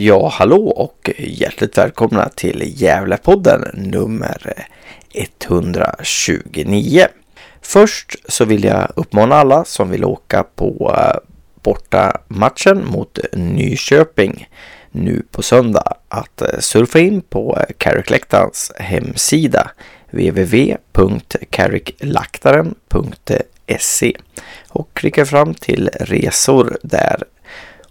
Ja, hallå och hjärtligt välkomna till Gävlepodden nummer 129. Först så vill jag uppmana alla som vill åka på eh, borta bortamatchen mot Nyköping nu på söndag att eh, surfa in på eh, Carrickläktarens hemsida www.carricklaktaren.se och klicka fram till resor där.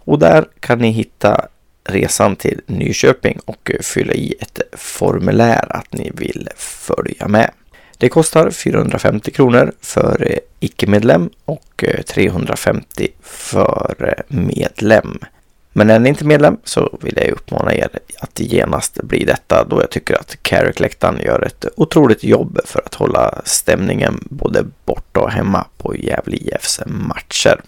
Och där kan ni hitta resan till Nyköping och fylla i ett formulär att ni vill följa med. Det kostar 450 kronor för icke-medlem och 350 för medlem. Men är ni inte medlem så vill jag uppmana er att genast bli detta då jag tycker att Carrick-läktaren gör ett otroligt jobb för att hålla stämningen både borta och hemma på Gävle IFs matcher.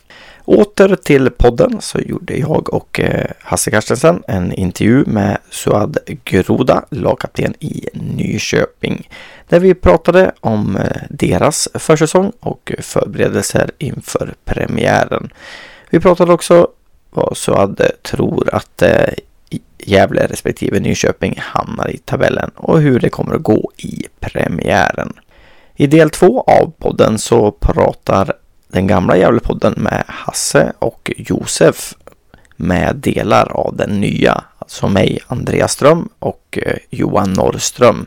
Åter till podden så gjorde jag och eh, Hasse Carstensen en intervju med Suad Groda, lagkapten i Nyköping, där vi pratade om eh, deras försäsong och förberedelser inför premiären. Vi pratade också vad Suad tror att eh, Gävle respektive Nyköping hamnar i tabellen och hur det kommer att gå i premiären. I del två av podden så pratar den gamla Gävlepodden med Hasse och Josef med delar av den nya, alltså mig, Andreas Ström och eh, Johan Norrström.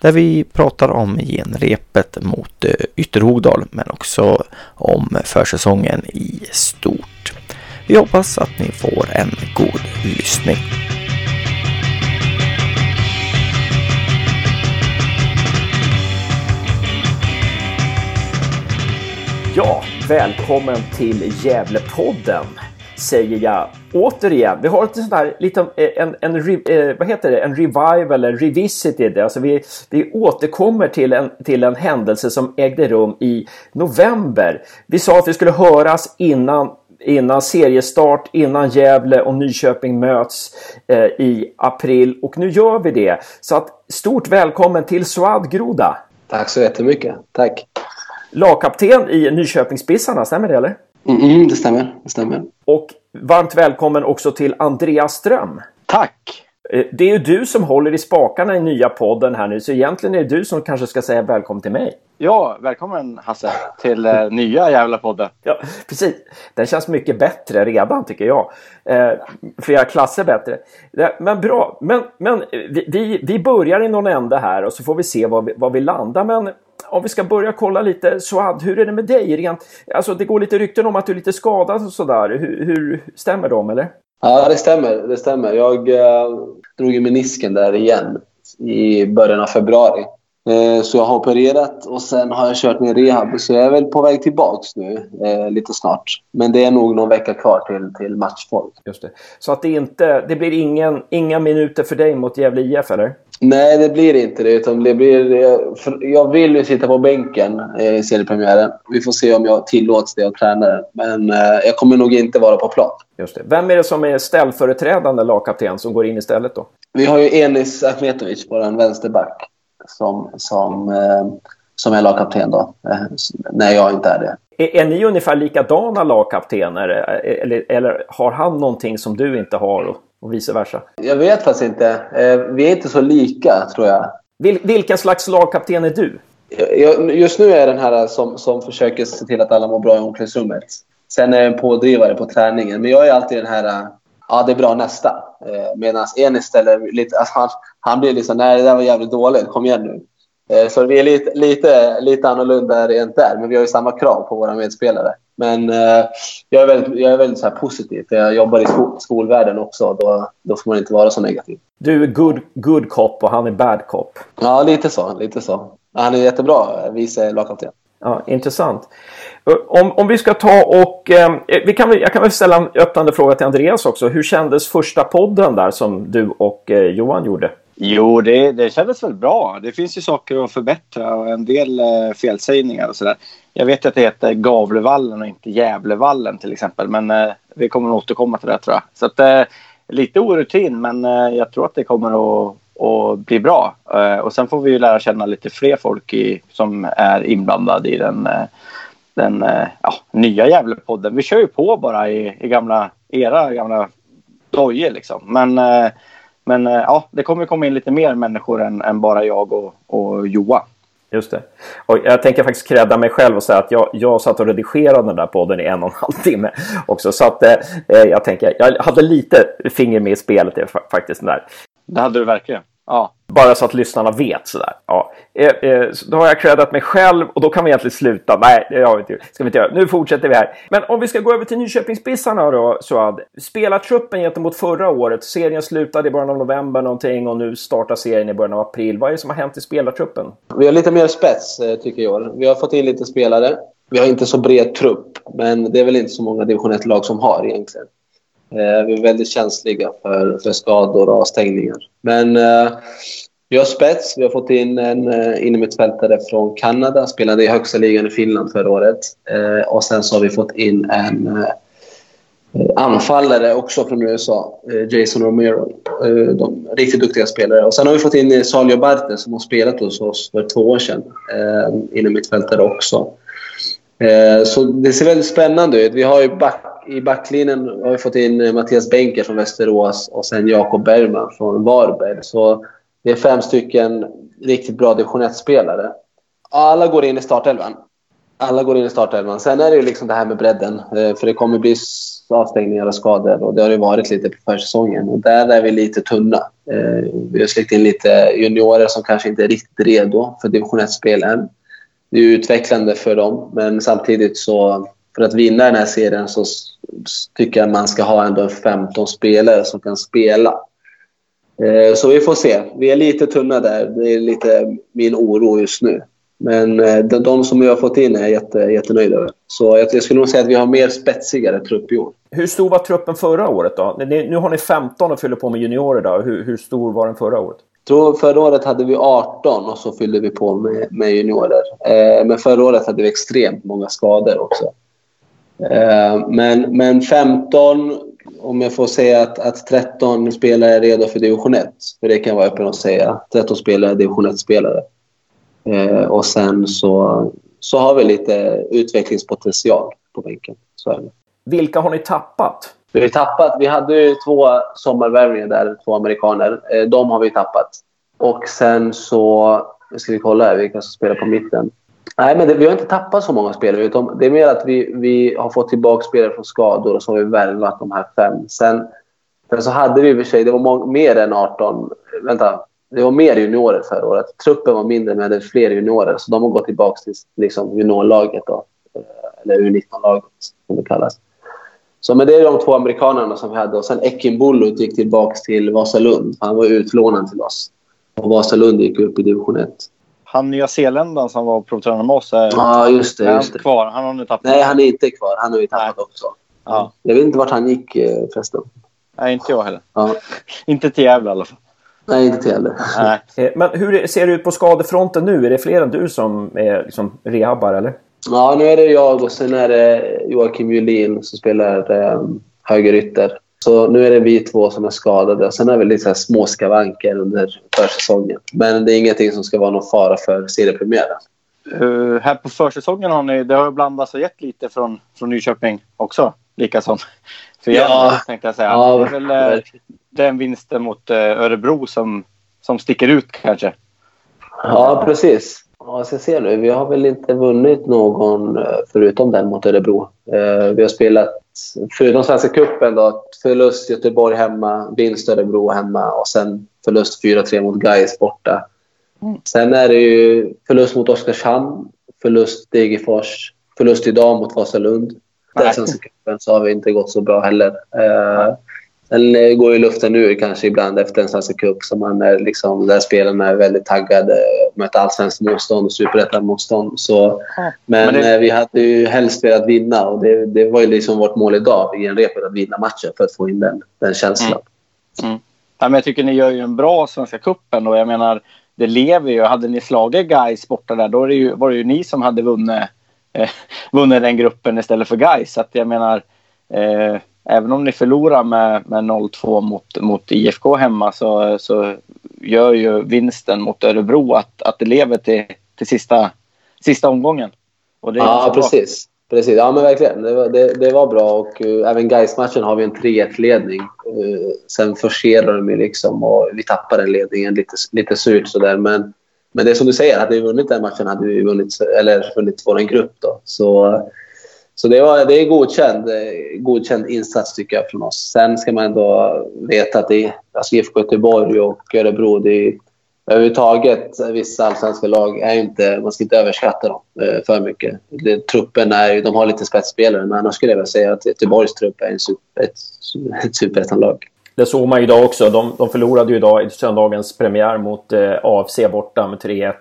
Där vi pratar om genrepet mot eh, Ytterhogdal men också om försäsongen i stort. Vi hoppas att ni får en god lyssning. Ja, välkommen till Gävlepodden säger jag återigen. Vi har ett sånt här, lite, eh, en, en, en, eh, vad heter det? en revival, eller revisited. Alltså vi, vi återkommer till en, till en händelse som ägde rum i november. Vi sa att vi skulle höras innan innan seriestart, innan Gävle och Nyköping möts eh, i april och nu gör vi det. Så att stort välkommen till Suad Groda. Tack så jättemycket. Tack lagkapten i Nyköpingsbissarna, stämmer det eller? Mm, det stämmer, det stämmer. Och varmt välkommen också till Andreas Ström. Tack! Eh, det är ju du som håller i spakarna i nya podden här nu, så egentligen är det du som kanske ska säga välkommen till mig. Ja, välkommen Hasse till eh, nya jävla podden. Ja, precis. Den känns mycket bättre redan tycker jag. Eh, flera klasser bättre. Men bra, men, men vi, vi börjar i någon ände här och så får vi se var vi, var vi landar. Men om vi ska börja kolla lite, Suad, hur är det med dig? Rent, alltså det går lite rykten om att du är lite skadad och sådär. Hur, hur stämmer de eller? Ja, det stämmer. Det stämmer. Jag eh, drog i menisken där igen i början av februari. Eh, så jag har opererat och sen har jag kört min rehab. Så jag är väl på väg tillbaks nu eh, lite snart. Men det är nog någon vecka kvar till, till matchform. Just det. Så att det, inte, det blir ingen, inga minuter för dig mot Gävle IF eller? Nej, det blir inte det. Utan det blir, jag vill ju sitta på bänken i seriepremiären. Vi får se om jag tillåts det av tränaren. Men jag kommer nog inte vara på plan. Just det. Vem är det som är ställföreträdande lagkapten som går in istället då? Vi har ju Enis Ahmetovic, vår vänsterback som, som, eh, som är lagkapten då, eh, när jag inte är det. Är, är ni ungefär likadana lagkaptener eller, eller har han någonting som du inte har och, och vice versa? Jag vet faktiskt inte. Eh, vi är inte så lika tror jag. Vil, vilken slags lagkapten är du? Jag, just nu är jag den här som, som försöker se till att alla mår bra i omklädningsrummet. Sen är jag en pådrivare på träningen. Men jag är alltid den här ja det är bra nästa. Eh, Medan Enis ställer lite, alltså han, han blir liksom, nej det där var jävligt dåligt, kom igen nu. Eh, så vi är lite, lite, lite annorlunda rent där, men vi har ju samma krav på våra medspelare. Men eh, jag är väldigt, jag är väldigt så här positiv, för jag jobbar i skol, skolvärlden också. Då, då får man inte vara så negativ. Du är good, good cop och han är bad cop. Ja, lite så. Lite så. Han är jättebra vice lagkapten. Ja, intressant. Eh, om, om vi ska ta och... Ehm, eh, vi kan, jag kan väl ställa en öppnande fråga till Andreas också. Hur kändes första podden där som du och eh, Johan gjorde? Jo, det, det kändes väl bra. Det finns ju saker att förbättra och en del eh, felsägningar och sådär. Jag vet att det heter Gavlevallen och inte Gävlevallen till exempel. Men eh, vi kommer att återkomma till det tror jag. Så att, eh, lite orutin men eh, jag tror att det kommer att och bli bra. Eh, och sen får vi lära känna lite fler folk i, som är inblandade i den, eh, den ja, nya Gävlepodden. Vi kör ju på bara i, i gamla era gamla dojor liksom. Men, eh, men eh, ja, det kommer komma in lite mer människor än, än bara jag och, och Joa. Just det. Och jag tänker faktiskt credda mig själv och säga att jag, jag satt och redigerade den där podden i en och en halv timme också. Så att eh, jag tänker, jag hade lite finger med i spelet faktiskt. Där. Det hade du verkligen. Ja. Bara så att lyssnarna vet sådär. Ja. Eh, eh, då har jag creddat mig själv och då kan vi egentligen sluta. Nej, det har vi inte, ska vi inte göra. Nu fortsätter vi här. Men om vi ska gå över till Nyköpingsbissarna då, Suad. Spelartruppen gentemot förra året. Serien slutade i början av november någonting och nu startar serien i början av april. Vad är det som har hänt i spelartruppen? Vi har lite mer spets, eh, tycker jag. Vi har fått in lite spelare. Vi har inte så bred trupp, men det är väl inte så många division 1-lag som har egentligen. Eh, vi är väldigt känsliga för, för skador och avstängningar. Men eh, vi har spets. Vi har fått in en eh, innermittfältare från Kanada. Spelade i högsta ligan i Finland förra året. Eh, och sen så har vi fått in en eh, anfallare också från USA. Eh, Jason Romero. Eh, de riktigt duktiga spelare. Och sen har vi fått in eh, Salio Barte som har spelat hos oss för två år sedan. Eh, innermittfältare också. Eh, så det ser väldigt spännande ut. Vi har ju back, I backlinjen har vi fått in eh, Mattias Benker från Västerås och sen Jakob Bergman från Varberg. Så det är fem stycken riktigt bra division 1-spelare. Alla går in i startelvan. Alla går in i startelvan. Sen är det ju liksom det här med bredden. Eh, för det kommer bli avstängningar och skador och det har det varit lite på försäsongen. Och där är vi lite tunna. Vi har släckt in lite juniorer som kanske inte är riktigt redo för division 1-spel än. Det är utvecklande för dem, men samtidigt så för att vinna den här serien så tycker jag man ska ha ändå 15 spelare som kan spela. Eh, så vi får se. Vi är lite tunna där. Det är lite min oro just nu. Men eh, de, som jag har fått in är jag jätte, jättenöjd över. Så jag, skulle nog säga att vi har mer spetsigare trupp i år. Hur stor var truppen förra året då? Nu har ni 15 och fyller på med juniorer. Då. Hur, hur stor var den förra året? Tror förra året hade vi 18 och så fyllde vi på med, med juniorer. Eh, men förra året hade vi extremt många skador också. Eh, men, men 15, om jag får säga att, att 13 spelare är redo för division 1. För det kan jag vara öppen och säga. 13 spelare är division 1-spelare. Eh, och sen så, så har vi lite utvecklingspotential på bänken. Så är det. Vilka har ni tappat? Vi har tappat. Vi hade ju två sommarvärvningar där, två amerikaner. Eh, de har vi tappat. Och sen så... Nu ska vi kolla här, vilka som spelar på mitten. Nej, men det, vi har inte tappat så många spelare. Utan det är mer att vi, vi har fått tillbaka spelare från skador och så har vi värvat de här fem. Sen, sen så hade vi i och för sig, det var må, mer än 18... Vänta. Det var mer juniorer förra året. Truppen var mindre, men det hade fler juniorer. Så de har gått tillbaka till liksom, juniorlaget. Då. Eh, eller U19-laget, som det kallas. Så men det är de två amerikanerna som vi hade. Och sen Ekin Bullut gick tillbaka till Vasalund. Han var utlånad till oss. Och Vasalund gick upp i division 1. Han nya zeeländaren som var provtränare med oss. Är, ja, just det. Just det. kvar? Han har nu tappat. Nej, han är inte kvar. Han har ju tappat Nej. också. Ja. Jag vet inte vart han gick eh, förresten. Nej, inte jag heller. Ja. inte till Gävle i alla fall. Nej, inte till Gävle. Eh, men hur ser det ut på skadefronten nu? Är det fler än du som är liksom rehabbar, eller? Ja, nu är det jag och sen är det Joakim Julin som spelar eh, högerytter. Så nu är det vi två som är skadade. Sen är det lite så små skavanker under försäsongen. Men det är ingenting som ska vara någon fara för seriepremiären. Uh, här på försäsongen har ni, det har blandats och gett lite från, från Nyköping också. Lika som för ja. tänkte jag säga. Ja, det är väl uh, den vinsten mot uh, Örebro som, som sticker ut kanske. Ja, precis. Ja, jag ser nu. Vi har väl inte vunnit någon eh, förutom den mot Örebro. Eh, vi har spelat, förutom Svenska cupen, då, förlust Göteborg hemma, vinst Örebro hemma och sen förlust 4-3 mot Gais borta. Mm. Sen är det ju förlust mot Oskarshamn, förlust Degerfors, förlust idag mot Vasalund. Där Svenska cupen så har vi inte gått så bra heller. Den eh, går ju luften ur kanske ibland efter en Svenska cup som man är liksom, där spelarna är väldigt taggade möta allsvenskt motstånd och superettan-motstånd. Så, men, men det... Eh, vi hade ju helst velat vinna och det, det var ju liksom vårt mål idag i en repet att vinna matchen för att få in den, den känslan. Mm. Mm. Ja, men jag tycker ni gör ju en bra Svenska cupen och jag menar det lever ju. Hade ni slagit Gais borta där då det ju, var det ju ni som hade vunnit, eh, vunnit den gruppen istället för Gais. Så att jag menar eh, även om ni förlorar med, med 0-2 mot, mot IFK hemma så, så gör ju vinsten mot Örebro att, att det lever till, till sista, sista omgången. Ja, precis. Precis, ja men verkligen. Det var, det, det var bra och uh, även Gais-matchen har vi en 3-1-ledning. Uh, sen forcerar de ju liksom och vi tappar den ledningen lite, lite surt sådär. Men, men det är som du säger, hade vi vunnit den matchen hade vi vunnit, eller vunnit vår grupp då. Så, så det, var, det är godkänd, godkänd insats tycker jag från oss. Sen ska man ändå veta att det är alltså IFK Göteborg och Örebro, det är överhuvudtaget vissa allsvenska lag är inte, man ska inte överskatta dem eh, för mycket. Det, truppen är, de har lite spetsspelare, men annars skulle jag vilja säga att Göteborgs trupp är en super, ett, ett superettanlag. Det såg man ju idag också. De, de förlorade ju idag i söndagens premiär mot eh, AFC borta med 3-1.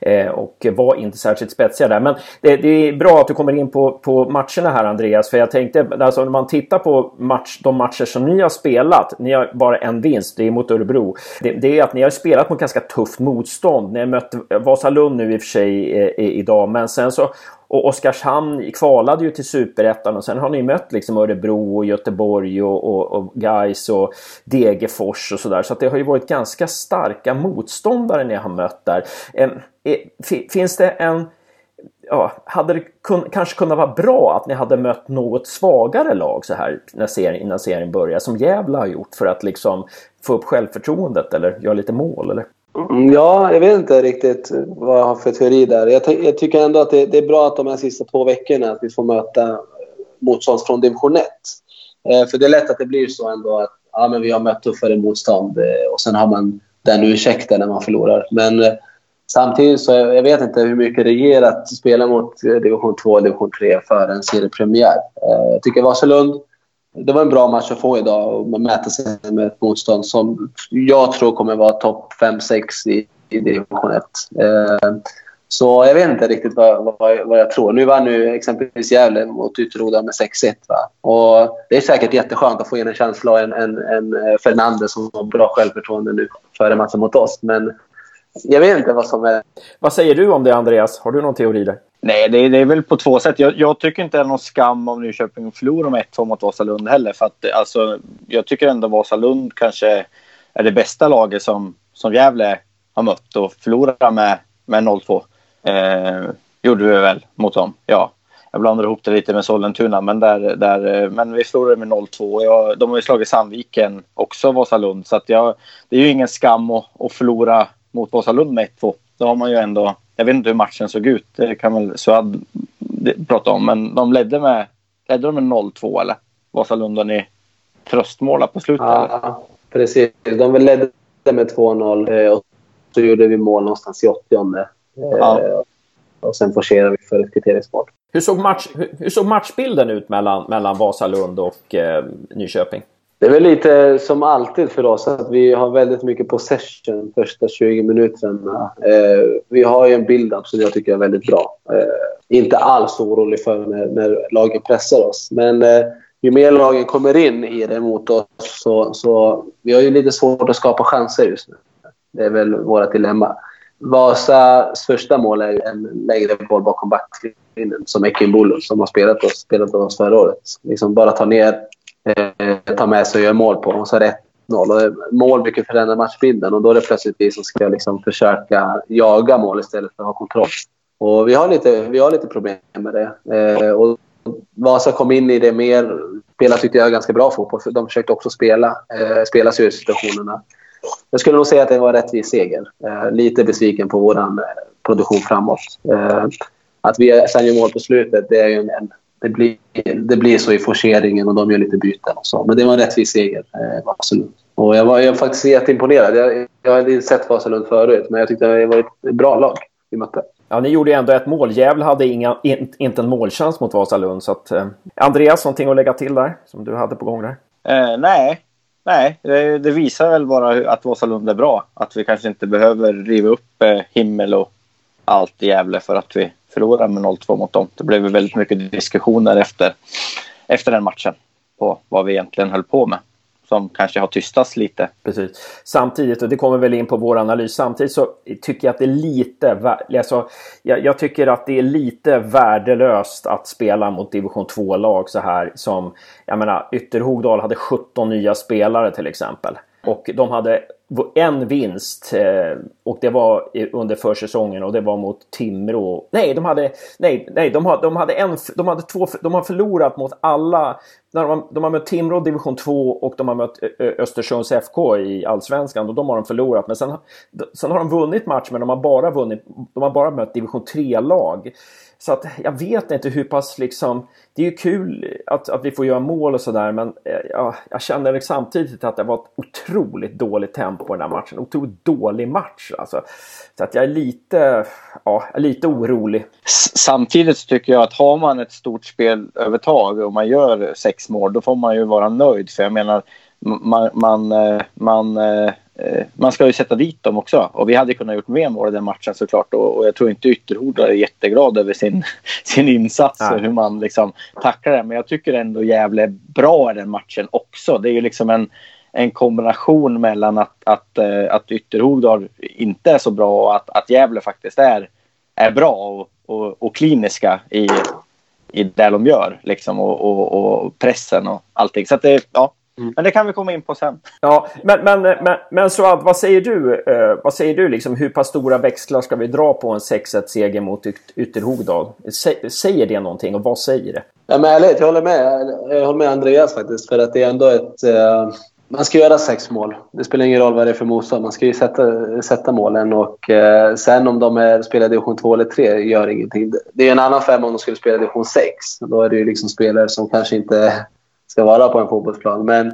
Eh, och var inte särskilt spetsiga där. Men det, det, är bra att du kommer in på, på matcherna här Andreas. För jag tänkte, alltså när man tittar på match, de matcher som ni har spelat. Ni har bara en vinst, det är mot Örebro. Det, det är att ni har spelat mot ganska tufft motstånd. Ni har mött Vasalund nu i och för sig eh, idag. Men sen så och Oskarshamn kvalade ju till superettan och sen har ni mött liksom Örebro och Göteborg och, och, och Gais och Degerfors och sådär. Så att det har ju varit ganska starka motståndare ni har mött där. Eh, finns det en... Ja, hade det kun, kanske kunnat vara bra att ni hade mött något svagare lag så här när serien, innan serien börjar som Gävle har gjort för att liksom få upp självförtroendet eller göra lite mål eller? Mm, ja, jag vet inte riktigt vad jag har för teori där. Jag, jag tycker ändå att det, det, är bra att de här sista två veckorna att vi får möta motstånd från division 1. Eh, för det är lätt att det blir så ändå att ja, men vi har mött tuffare motstånd eh, och sen har man den ursäkten när man förlorar. Men eh, samtidigt så jag vet inte hur mycket det ger att spela mot eh, division 2 och division 3 för en seriepremiär. Eh, jag tycker Vasalund det var en bra match att få idag och mäta sig med ett motstånd som jag tror kommer vara topp 5-6 i, i division 1. Eh, så jag vet inte riktigt vad, vad, vad jag tror. Nu vann nu exempelvis Gävle mot Ytterhoda med 6-1. Och det är säkert jätteskönt att få in en känsla av en, en, en eh, Fernandes som har bra självförtroende nu före matchen mot oss. Men jag vet inte vad som är... Vad säger du om det Andreas? Har du någon teori där? Nej, det är, det är väl på två sätt. Jag, jag, tycker inte det är någon skam om Nyköping förlorar med 1-2 mot Vasalund heller. För att, alltså, jag tycker ändå Vasalund kanske är det bästa laget som, som Gävle har mött och förlorar med, med 0-2. Eh, gjorde vi väl mot dem, ja. Jag blandar ihop det lite med Sollentuna, men, där, där, men vi förlorade med 0-2. de har ju slagit Sandviken, också Vasalund. Så att jag, det är ju ingen skam att, att förlora mot Vasalund med 1-2. Då har man ju ändå jag vet inte hur matchen såg ut. Det kan väl Suad prata om. Men de ledde med, ledde de med 0-2 eller? Vasalund ni tröstmåla på slutet? Ja, eller? precis. De ledde med 2-0 eh, och så gjorde vi mål någonstans i 80 eh, ja. Och sen forcerade vi för ett kvitteringsmål. Hur såg, match, hur, hur såg matchbilden ut mellan, mellan Vasalund och eh, Nyköping? Det är väl lite som alltid för oss att vi har väldigt mycket possession första 20 minuterna. Eh, vi har ju en build-up som jag tycker är väldigt bra. Eh, inte alls orolig för när, när lagen pressar oss. Men eh, ju mer lagen kommer in i det mot oss så, så vi har ju lite svårt att skapa chanser just nu. Det är väl vårt dilemma. Vasas första mål är en längre boll bakom backlinjen som Ekin Bolo som har spelat oss, spelat oss förra året. Liksom bara ta ner eh, ta med sig och göra mål på. Och så 1-0. Mål brukar förändra matchbilden och då är det plötsligt vi som ska liksom försöka jaga mål istället för att ha kontroll. Och vi har lite, vi har lite problem med det. Eh, och Vasa kom in i det mer. Spelarna tyckte jag ganska bra fotboll. För de försökte också spela, eh, spela sig ur situationerna. Jag skulle nog säga att det var en rättvis seger. Eh, lite besviken på vår eh, produktion framåt. Eh, att vi sen gör mål på slutet, det är ju en, en det blir, det blir så i forceringen och de gör lite byten och så. Men det var en rättvis seger, eh, Vasalund. Och jag var, jag var faktiskt jätteimponerad. Jag, jag hade sett Vasalund förut, men jag tyckte det var ett bra lag vi mötte. Ja, ni gjorde ändå ett mål. Gävle hade inga, in, inte en målchans mot Vasalund. Så att, eh, Andreas, någonting att lägga till där som du hade på gång där? Eh, nej, nej. Det, det, visar väl bara att Vasalund är bra. Att vi kanske inte behöver riva upp eh, himmel och allt i Gävle för att vi förlorade med 0-2 mot dem. Det blev väldigt mycket diskussioner efter, efter den matchen på vad vi egentligen höll på med som kanske har tystats lite. Precis. Samtidigt, och det kommer väl in på vår analys, samtidigt så tycker jag att det är lite, alltså, jag, jag tycker att det är lite värdelöst att spela mot division 2-lag så här som, jag menar, Ytterhogdal hade 17 nya spelare till exempel. Och de hade en vinst eh, och det var under försäsongen och det var mot Timrå. Nej, de hade, nej, nej, de, hade, de hade en, de hade två, de har förlorat mot alla. De de, de har mött Timrå division 2 och de har mött Östersunds FK i allsvenskan och de har de förlorat. Men sen, sen har de vunnit match men de har bara vunnit, de har bara mött division 3-lag. Så att jag vet inte hur pass liksom det är ju kul att, att vi får göra mål och sådär men eh, jag jag känner samtidigt att det var ett otroligt dåligt tempo i den här matchen. Otroligt dålig match alltså. Så att jag är lite, ja, lite orolig. Samtidigt tycker jag att har man ett stort spelövertag och man gör sex mål då får man ju vara nöjd. För jag menar man, man, eh, man, eh, man ska ju sätta dit dem också. Och vi hade kunnat gjort mer mål i den matchen såklart. Och, jag tror inte Ytterhoda är jätteglad över sin, sin insats och hur man liksom tacklar det. Men jag tycker ändå Gävle är bra i den matchen också. Det är ju liksom en, en kombination mellan att, att, eh, att Ytterhogdal inte är så bra och att, att Gävle faktiskt är, är bra och, och, och kliniska i, i det de gör. Liksom, och, och, och pressen och allting. Så det, ja, Mm. Men det kan vi komma in på sen. Ja, men, men, men, men Suad, vad säger du? Eh, vad säger du liksom, hur pass stora växlar ska vi dra på en 6-1 seger mot Ytterhogdal? Säger det någonting och vad säger det? Ja, men ärligt, jag håller med. Jag håller med Andreas faktiskt. För att det är ändå ett... Eh, man ska göra sex mål. Det spelar ingen roll vad det är för motstånd. Man ska ju sätta, sätta målen. Och eh, sen om de är, spelar division 2 eller 3 gör ingenting. Det är en annan femma om de skulle spela division 6. Då är det ju liksom spelare som kanske inte ska vara på en fotbollsplan. Men,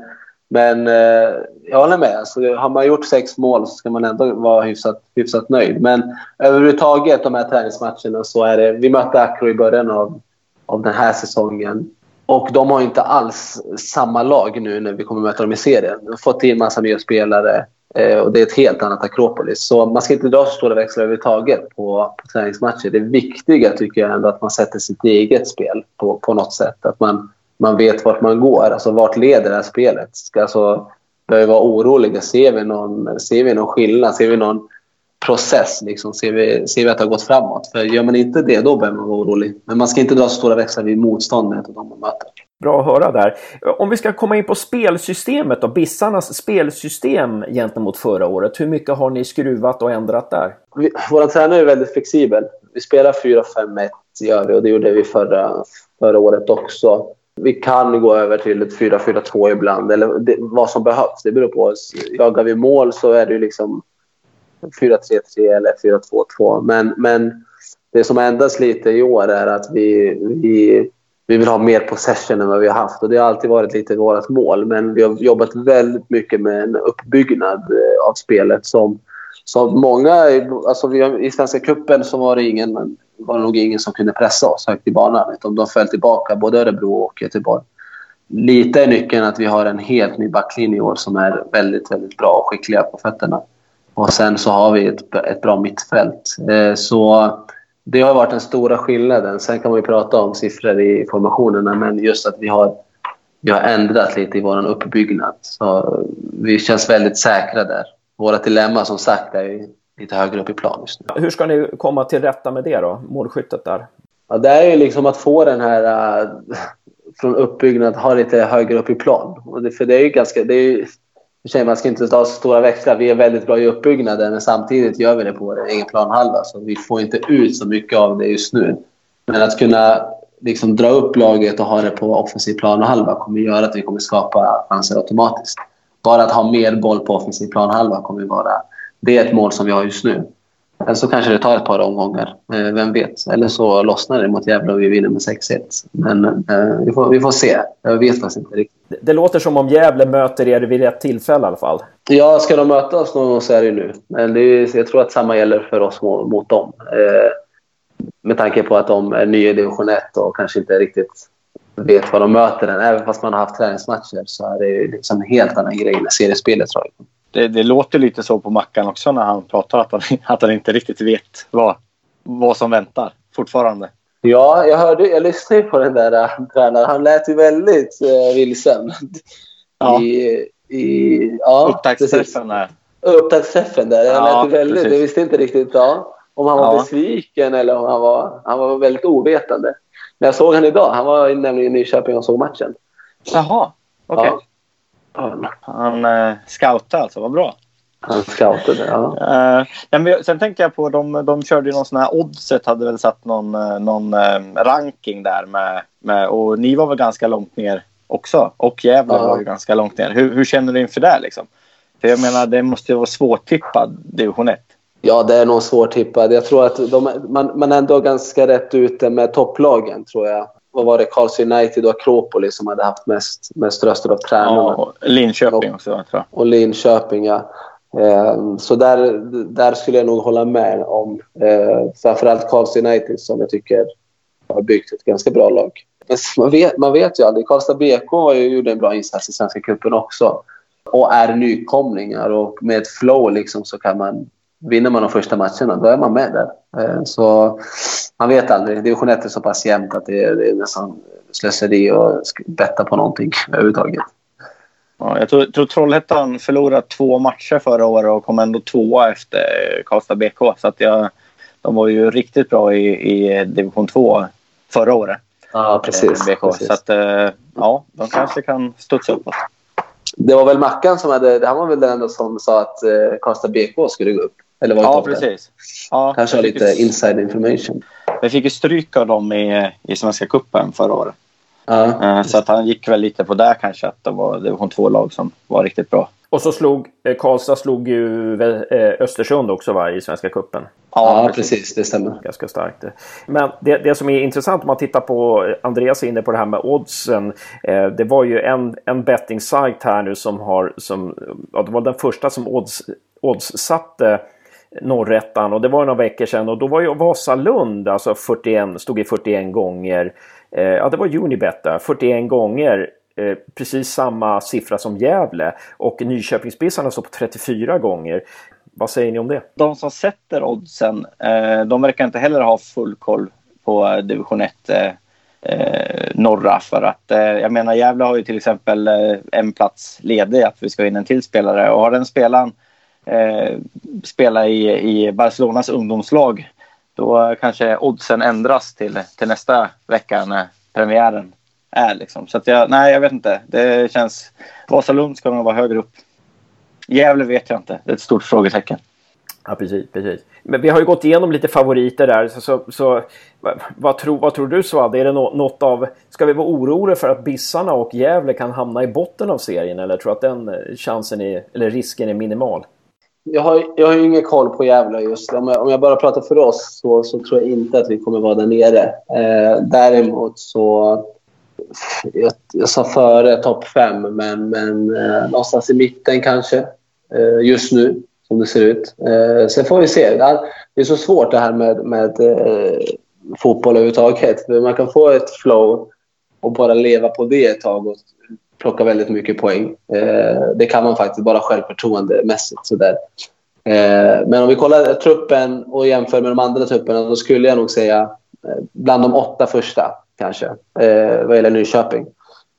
men eh, jag håller med. Alltså, har man gjort sex mål så ska man ändå vara hyfsat, hyfsat nöjd. Men överhuvudtaget de här träningsmatcherna så är det... Vi mötte Acro i början av, av den här säsongen. Och de har inte alls samma lag nu när vi kommer möta dem i serien. De har fått in massa nya spelare eh, och det är ett helt annat Akropolis. Så man ska inte dra så stora växlar överhuvudtaget på, på träningsmatcher. Det viktiga tycker jag ändå är att man sätter sitt eget spel på, på något sätt. Att man man vet vart man går. Alltså vart leder det här spelet? Ska alltså, vi vara oroliga? Ser vi, någon, ser vi någon skillnad? Ser vi någon process? Liksom? Ser, vi, ser vi att det har gått framåt? För gör man inte det, då börjar man vara orolig. Men man ska inte dra så stora växlar vid motståndet och de man möter. Bra att höra där. Om vi ska komma in på spelsystemet då, Bissarnas spelsystem gentemot förra året. Hur mycket har ni skruvat och ändrat där? vår tränare är väldigt flexibel. Vi spelar 4-5-1 gör vi och det gjorde vi förra, förra året också. Vi kan gå över till ett 4-4-2 ibland, eller det, vad som behövs. Det beror på oss. Jagar vi mål så är det liksom 4-3-3 eller 4-2-2. Men, men det som ändras lite i år är att vi, vi, vi vill ha mer possession än vad vi har haft. Och det har alltid varit lite vårt mål. Men vi har jobbat väldigt mycket med en uppbyggnad eh, av spelet som, som många... Alltså vi har, I Svenska cupen så var det ingen var det nog ingen som kunde pressa oss högt i banan. Utan de föll tillbaka, både Örebro och Göteborg. Lite är nyckeln att vi har en helt ny backlinje i år som är väldigt, väldigt bra och skickliga på fötterna. Och sen så har vi ett, ett bra mittfält. Eh, så det har varit den stora skillnaden. Sen kan man ju prata om siffror i formationerna, men just att vi har, vi har ändrat lite i vår uppbyggnad. Så vi känns väldigt säkra där. Våra dilemma som sagt är lite högre upp i plan just nu. Hur ska ni komma till rätta med det då, målskyttet där? Ja, det är ju liksom att få den här uh, från uppbyggnad, ha lite högre upp i plan. Och det, för det är ju ganska... Det är ju, man ska inte ta så stora växlar. Vi är väldigt bra i uppbyggnaden men samtidigt gör vi det på vår egen planhalva. Så vi får inte ut så mycket av det just nu. Men att kunna liksom dra upp laget och ha det på offensiv planhalva kommer göra att vi kommer skapa chanser automatiskt. Bara att ha mer boll på offensiv planhalva kommer vara det är ett mål som vi har just nu. Eller så kanske det tar ett par omgångar. Eh, vem vet? Eller så lossnar det mot Gävle och vi vinner med 6-1. Men eh, vi, får, vi får se. Jag vet faktiskt inte riktigt. Det, låter som om Gävle möter er vid rätt tillfälle i alla fall. Ja, ska de möta oss någon gång så är det nu. Men det är, jag tror att samma gäller för oss mot, mot dem. Eh, med tanke på att de är nya i division 1 och kanske inte riktigt vet vad de möter än. Även fast man har haft träningsmatcher så är det liksom en helt annan grej med seriespelet tror jag det, det, låter lite så på Mackan också när han pratar att han, att han inte riktigt vet vad, vad som väntar fortfarande. Ja, jag, hörde, jag lyssnade på den där äh, tränaren. Han lät ju väldigt uh, vilsen. Ja. I, i, ja, Upptaktsträffen där. Upptaktsträffen där. ja, lät väldigt, jag visste inte riktigt ja, om han var ja. besviken eller om han var, han var väldigt ovetande. Men jag såg han idag. Han var nämligen i Nyköping och såg matchen. Jaha, okej. Okay. Ja. Han eh, scoutade alltså, vad bra. Han scoutade, ja. Uh, men sen tänker jag på, de, de körde ju någon sån här oddset, hade väl satt någon, eh, någon um, ranking där med, med, och ni var väl ganska långt ner också. Och Gävle ja. var ju ganska långt ner. Hur, hur känner du inför det liksom? För jag menar, det måste ju vara svårtippad division 1. Ja, det är nog svårtippad. Jag tror att de, man, man är ändå ganska rätt ute med topplagen, tror jag. Vad var det? Karlsson United och Akropolis som hade haft mest, mest röster av tränarna. Ja, och Linköping och, också, tror jag. Och Linköping, ja. Eh, så där, där skulle jag nog hålla med om. Eh, framförallt Karlsson United som jag tycker har byggt ett ganska bra lag. Men man vet, man vet ju aldrig. Karlstad BK var ju, gjorde en bra insats i Svenska cupen också. Och är nykomlingar och med ett flow liksom så kan man... Vinner man de första matcherna, då är man med där. Eh, så man vet aldrig. Division 1 är så pass jämnt att det är, det är nästan slöseri att betta på någonting överhuvudtaget. Ja, jag tror, tror Trollhättan förlorade två matcher förra året och kom ändå tvåa efter Karlstad BK. Så att jag, de var ju riktigt bra i, i division 2 förra året. Ja, precis. BK. precis. Så att, eh, ja, de kanske kan studsa uppåt. Det var väl Mackan som hade, han var väl den enda som sa att eh, Karlstad BK skulle gå upp. Eller var ja, precis. Ja, Kanske har lite ju, inside information. Vi fick ju stryk av dem i, i Svenska cupen förra året. Ja. Eh, så att han gick väl lite på det kanske, att det var division 2-lag som var riktigt bra. Och så slog eh, Karlstad slog ju eh, Östersund också va, i Svenska Cupen. Ja, ja precis. precis. Det stämmer. Ganska starkt. Men det, det som är intressant om man tittar på, Andreas är inne på det här med oddsen. Eh, det var ju en, en betting site här nu som har, som, ja, det var den första som odds, odds satte Norrättan och det var några veckor sedan och då var ju Vasalund alltså 41, stod i 41 gånger. Eh, ja, det var Unibet där, 41 gånger. Eh, precis samma siffra som Gävle och Nyköpingsbissarna står på 34 gånger. Vad säger ni om det? De som sätter oddsen, eh, de verkar inte heller ha full koll på eh, division 1 eh, eh, norra för att jag menar Gävle har ju till exempel en plats ledig att vi ska in en till spelare och har den spelaren eh, spela i, i Barcelonas ungdomslag då kanske oddsen ändras till, till nästa vecka när premiären är. Liksom. Så att jag, nej, jag vet inte. Det känns... Vasalund ska nog vara högre upp. Gävle vet jag inte. Det är ett stort frågetecken. Ja, precis. precis. Men vi har ju gått igenom lite favoriter där. Så, så, så vad, vad, tror, vad tror du Svad? Är det något av... Ska vi vara oroliga för att Bissarna och Gävle kan hamna i botten av serien? Eller tror du att den eh, chansen är, eller risken är minimal? Jag har, jag har ingen koll på Gävle just. Om jag, om jag bara pratar för oss så, så tror jag inte att vi kommer vara där nere. Eh, däremot så... Jag, jag sa före topp fem, men, men eh, någonstans i mitten kanske. Eh, just nu, som det ser ut. Eh, sen får vi se. Det är så svårt det här med, med eh, fotboll överhuvudtaget. Man kan få ett flow och bara leva på det ett tag och plockar väldigt mycket poäng. Eh, det kan man faktiskt bara självförtroendemässigt. Sådär. Eh, men om vi kollar truppen och jämför med de andra trupperna då skulle jag nog säga eh, bland de åtta första kanske eh, vad gäller Nyköping.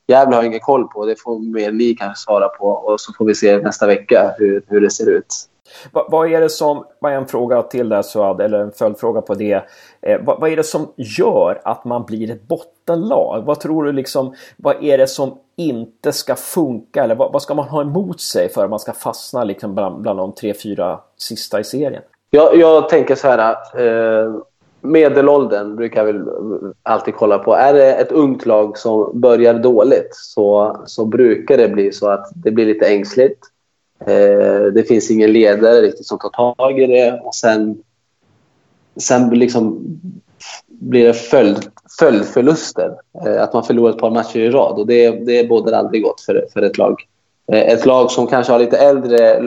Gävle har jag ingen koll på. Det får mer ni kanske svara på och så får vi se nästa vecka hur, hur det ser ut. Vad, vad är det som, vad är en fråga till där Suad, eller en följdfråga på det. Eh, vad, vad, är det som gör att man blir ett bottenlag? Vad tror du liksom, vad är det som inte ska funka? Eller vad, vad ska man ha emot sig för att man ska fastna liksom bland, bland de tre, fyra sista i serien? Jag, jag tänker så här. Eh, medelåldern brukar jag väl alltid kolla på. Är det ett ungt lag som börjar dåligt så, så brukar det bli så att det blir lite ängsligt. Eh, det finns ingen ledare riktigt som tar tag i det. Och sen, sen liksom blir det följd, följdförluster. Eh, att man förlorar ett par matcher i rad. Och det, det bådar aldrig gott för, för ett lag. Eh, ett lag som kanske har lite äldre,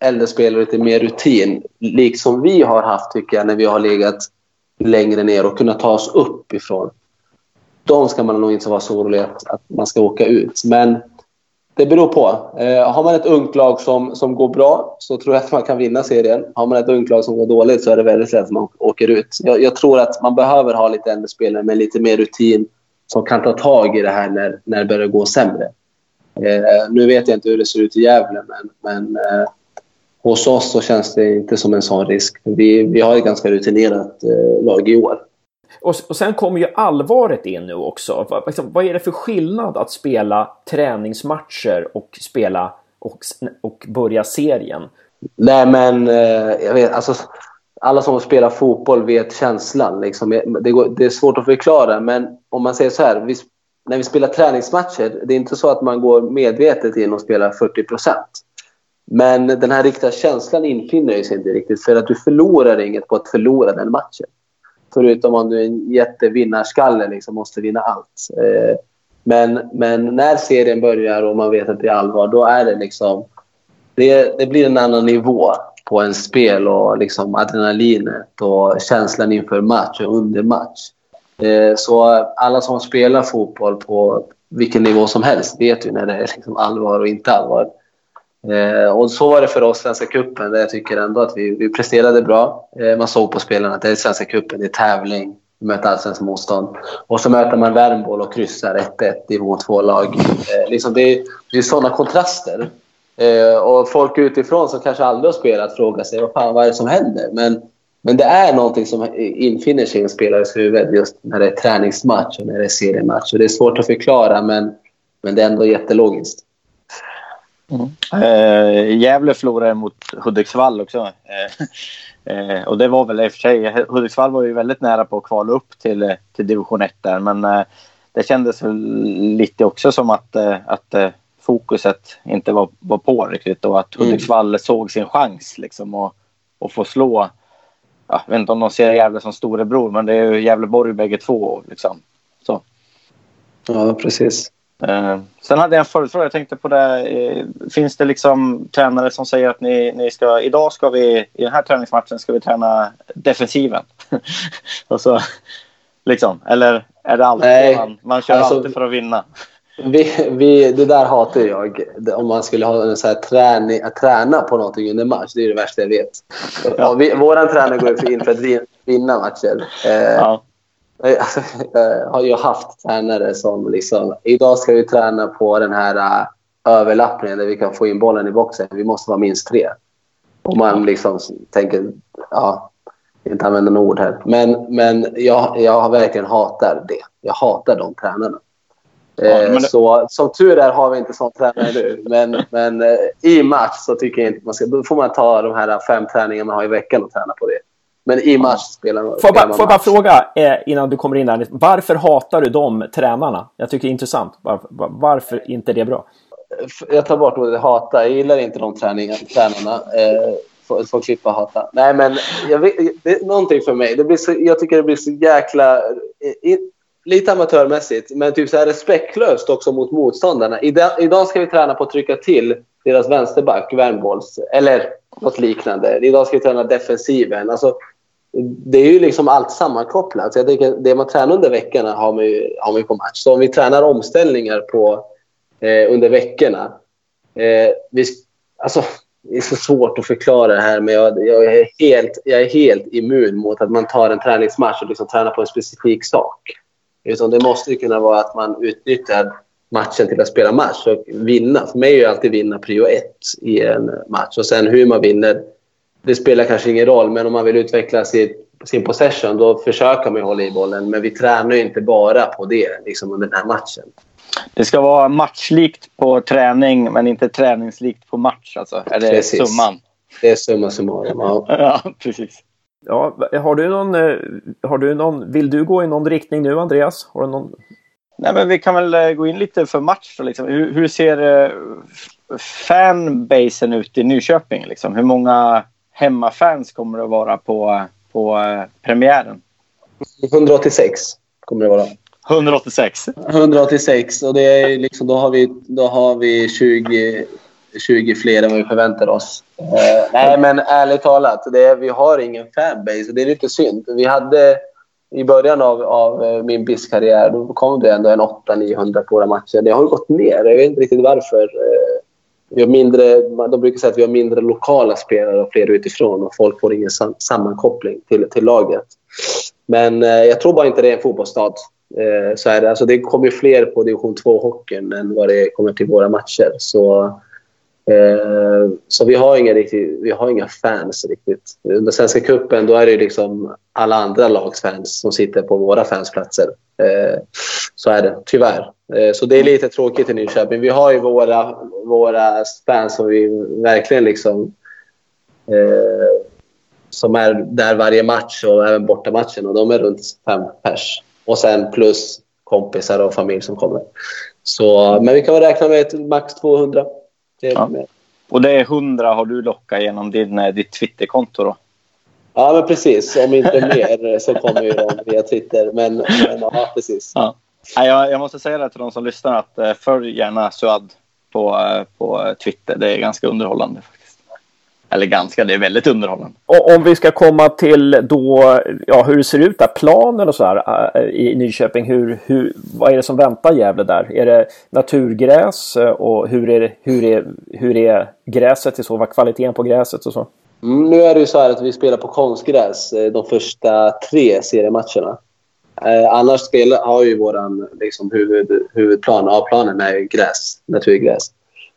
äldre spelare och lite mer rutin. Liksom vi har haft, tycker jag, när vi har legat längre ner och kunnat ta oss upp ifrån. De ska man nog inte vara så orolig att, att man ska åka ut. Men det beror på. Eh, har man ett ungt lag som, som går bra så tror jag att man kan vinna serien. Har man ett ungt lag som går dåligt så är det väldigt lätt att man åker ut. Jag, jag tror att man behöver ha lite äldre spelare med lite mer rutin som kan ta tag i det här när, när det börjar gå sämre. Eh, nu vet jag inte hur det ser ut i Gävle, men, men eh, hos oss så känns det inte som en sån risk. Vi, vi har ett ganska rutinerat eh, lag i år. Och, och sen kommer ju allvaret in nu också. Vad, liksom, vad är det för skillnad att spela träningsmatcher och spela och, och börja serien? Nej, men eh, jag vet, alltså, alla som spelar fotboll vet känslan. Liksom. Det, går, det, är svårt att förklara, men om man säger så här. Vi, när vi spelar träningsmatcher, det är inte så att man går medvetet in och spelar 40 procent. Men den här riktiga känslan infinner sig inte riktigt. För att du förlorar inget på att förlora den matchen. Förutom om du är en jättevinnarskalle, liksom måste vinna allt. Eh, men, men när serien börjar och man vet att det är allvar, då är det liksom... Det, det blir en annan nivå på en spel och liksom adrenalinet och känslan inför match och under match. Eh, så alla som spelar fotboll på vilken nivå som helst vet ju när det är liksom allvar och inte allvar. Eh, och så var det för oss Svenska cupen där jag tycker ändå att vi, vi presterade bra. Eh, man såg på spelarna att det är Svenska cupen, det är tävling, vi möter allsvenskt motstånd. Och så möter man Värmboll och kryssar 1-1 i vårt två lag. Eh, liksom det, är, det är sådana kontraster. Eh, och folk utifrån som kanske aldrig har spelat frågar sig vad fan vad är det som händer. Men, men det är någonting som infinner sig i en spelares huvud just när det är träningsmatch och när det är seriematch. Och det är svårt att förklara men, men det är ändå jättelogiskt. Mm. Eh, Gävle förlorade mot Hudiksvall också. Eh, eh, och det var väl i och för sig, Hudiksvall var ju väldigt nära på att kvala upp till, till division 1 där men eh, det kändes väl lite också som att, eh, att eh, fokuset inte var, var på riktigt och att mm. Hudiksvall mm. såg sin chans liksom och, och få slå. Ja, jag vet inte om de ser Gävle som storebror men det är ju Gävleborg bägge två. Liksom. Så. Ja, precis. Eh, sen hade jag en följdfråga. Jag tänkte på det. Eh, finns det liksom tränare som säger att ni, ni ska, idag ska vi, i den här träningsmatchen ska vi träna defensiven? och så, liksom, eller är det alltid Nej, man, man kör alltså, alltid för att vinna? Vi, vi, det där hatar jag. Om man skulle ha en så här träning, att träna på någonting under match. Det är det värsta jag vet. Ja. Vi, våran tränare går in för att vinna matcher. Eh, ja. Jag har ju haft tränare som liksom... Idag ska vi träna på den här uh, överlappningen där vi kan få in bollen i boxen. Vi måste vara minst tre. Och man liksom tänker... Ja, inte använda några ord här. Men, men jag, jag verkligen hatar det. Jag hatar de tränarna. Ja, eh, så som tur är har vi inte sån tränare nu. Men, men eh, i match så tycker jag inte man ska... Då får man ta de här fem träningarna man har i veckan och träna på det. Men i match spelar, får spelar man Får jag bara fråga eh, innan du kommer in där. Varför hatar du de tränarna? Jag tycker det är intressant. Varför, varför inte det bra? Jag tar bort ordet hata. Jag gillar inte de träningarna, tränarna. Eh, får, får klippa hata. Nej, men jag det är någonting för mig. Det blir så, jag tycker det blir så jäkla... Eh, lite amatörmässigt, men typ så här respektlöst också mot motståndarna. Idag, idag ska vi träna på att trycka till deras vänsterback, Värnbolls, eller något liknande. Idag ska vi träna defensiven. Alltså, det är ju liksom allt sammankopplat. Så jag tänker, det man tränar under veckorna har man ju, har man ju på match. Så om vi tränar omställningar på, eh, under veckorna. Eh, vi, alltså, det är så svårt att förklara det här, men jag, jag, är helt, jag är helt immun mot att man tar en träningsmatch och liksom tränar på en specifik sak. Utan det måste kunna vara att man utnyttjar matchen till att spela match och vinna. För mig är ju alltid vinna prio ett i en match. Och sen hur man vinner, det spelar kanske ingen roll. Men om man vill utveckla sin, sin possession, då försöker man hålla i bollen. Men vi tränar ju inte bara på det liksom under den här matchen. Det ska vara matchlikt på träning, men inte träningslikt på match. Alltså. Är det precis. summan? Det är summa summarum, ja. ja, precis. Ja, har du någon, eh, har du någon, vill du gå i någon riktning nu, Andreas? Har du någon... Nej, men vi kan väl eh, gå in lite för match. Då, liksom. hur, hur ser eh, fanbasen ut i Nyköping? Liksom? Hur många hemmafans kommer det att vara på, på premiären? 186 kommer det vara. 186? 186 och det är liksom, då, har vi, då har vi 20, 20 fler än vad vi förväntar oss. Uh, nej, men ärligt talat, det är, vi har ingen fanbase det är lite synd. Vi hade i början av, av eh, min BIS-karriär då kom det ändå en 800-900 på våra matcher. Det har gått ner. Jag vet inte riktigt varför. Uh, vi har mindre, de brukar säga att vi har mindre lokala spelare och fler utifrån och folk får ingen sam sammankoppling till, till laget. Men eh, jag tror bara inte det är en fotbollsstad. Eh, så är det. Alltså, det kommer fler på division 2-hockeyn än vad det kommer till våra matcher. Så Eh, så vi har, inga riktigt, vi har inga fans riktigt. Under Svenska cupen då är det liksom alla andra lags fans som sitter på våra fansplatser. Eh, så är det, tyvärr. Eh, så det är lite tråkigt i Nyköping. Vi har ju våra, våra fans som vi verkligen liksom Eh, som är där varje match och även bortamatchen. Och de är runt fem pers. Och sen plus kompisar och familj som kommer. Så, men vi kan väl räkna med max 200. Det Ja. Och det är 100 har du lockat genom din, eh, ditt Twitterkonto då? Ja, men precis. Om inte mer så kommer ju de via Twitter. Men, men ja, precis. Ja. Nej, jag, jag måste säga det till de som lyssnar att eh, följ gärna Suad på, eh, på Twitter. Det är ganska underhållande faktiskt. Eller ganska, det är väldigt underhållande. Och om vi ska komma till då, ja, hur det ser ut där, planen och så här i Nyköping. Hur, hur, vad är det som väntar Gävle där? Är det naturgräs och hur är, hur är, hur är gräset i så? Vad är kvaliteten på gräset och så? Mm, nu är det ju så här att vi spelar på konstgräs eh, de första tre seriematcherna. Eh, annars spelar, har ju våran liksom, huvud, huvudplan, A-planen, är ju gräs, naturgräs.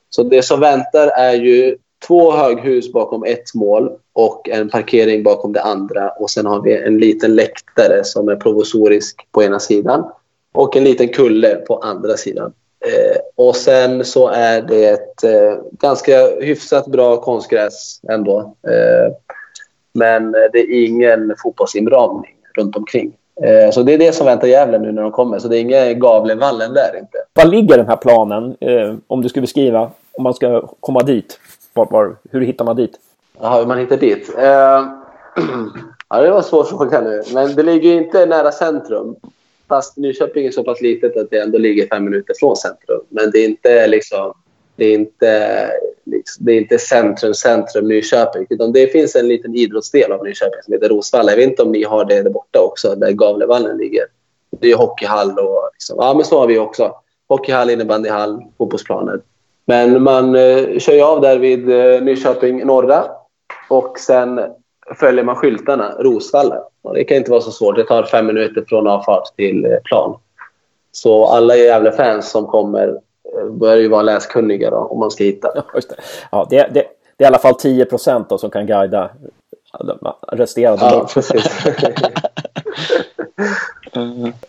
Så det som väntar är ju två höghus bakom ett mål och en parkering bakom det andra. Och sen har vi en liten läktare som är provisorisk på ena sidan och en liten kulle på andra sidan. Eh, och sen så är det ett eh, ganska hyfsat bra konstgräs ändå. Eh, men det är ingen fotbollsinramning runt omkring. Eh, så det är det som väntar Gävle nu när de kommer. Så det är inga Gavlevallen där inte. Var ligger den här planen? Eh, om du skulle beskriva, om man ska komma dit. Var, var, hur hittar man dit? Jaha, hur man hittar dit? Eh, ja, det var en svår fråga nu. Men det ligger ju inte nära centrum. Fast Nyköping är så pass litet att det ändå ligger fem minuter från centrum. Men det är inte liksom... Det är inte, liksom, det är inte centrum, centrum Nyköping. Utan det finns en liten idrottsdel av Nyköping som heter Rosvalla. Jag vet inte om ni har det där borta också, där Gavlevallen ligger. Det är hockeyhall och... Liksom, ja, men så har vi också. Hockeyhall, innebandyhall, fotbollsplaner. Men man eh, kör ju av där vid eh, Nyköping norra och sen följer man skyltarna, Rosvalla. Och det kan inte vara så svårt. Det tar fem minuter från avfart till eh, plan. Så alla jävla fans som kommer eh, börjar ju vara läskunniga då, om man ska hitta. Ja, det. Ja, det, det, det är i alla fall 10 procent som kan guida resterande. Ja, precis.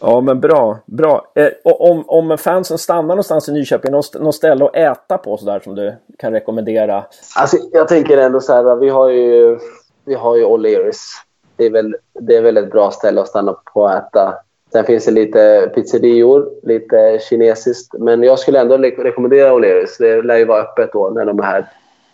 Ja, men bra. bra. Eh, om, om fansen stannar någonstans i Nyköping, något, något ställe att äta på sådär som du kan rekommendera? Alltså, jag tänker ändå så här, vi har ju, vi har ju O'Learys. Det är, väl, det är väl ett bra ställe att stanna på och äta. Sen finns det lite pizzerior, lite kinesiskt. Men jag skulle ändå rekommendera O'Learys. Det lär ju vara öppet då när de är här.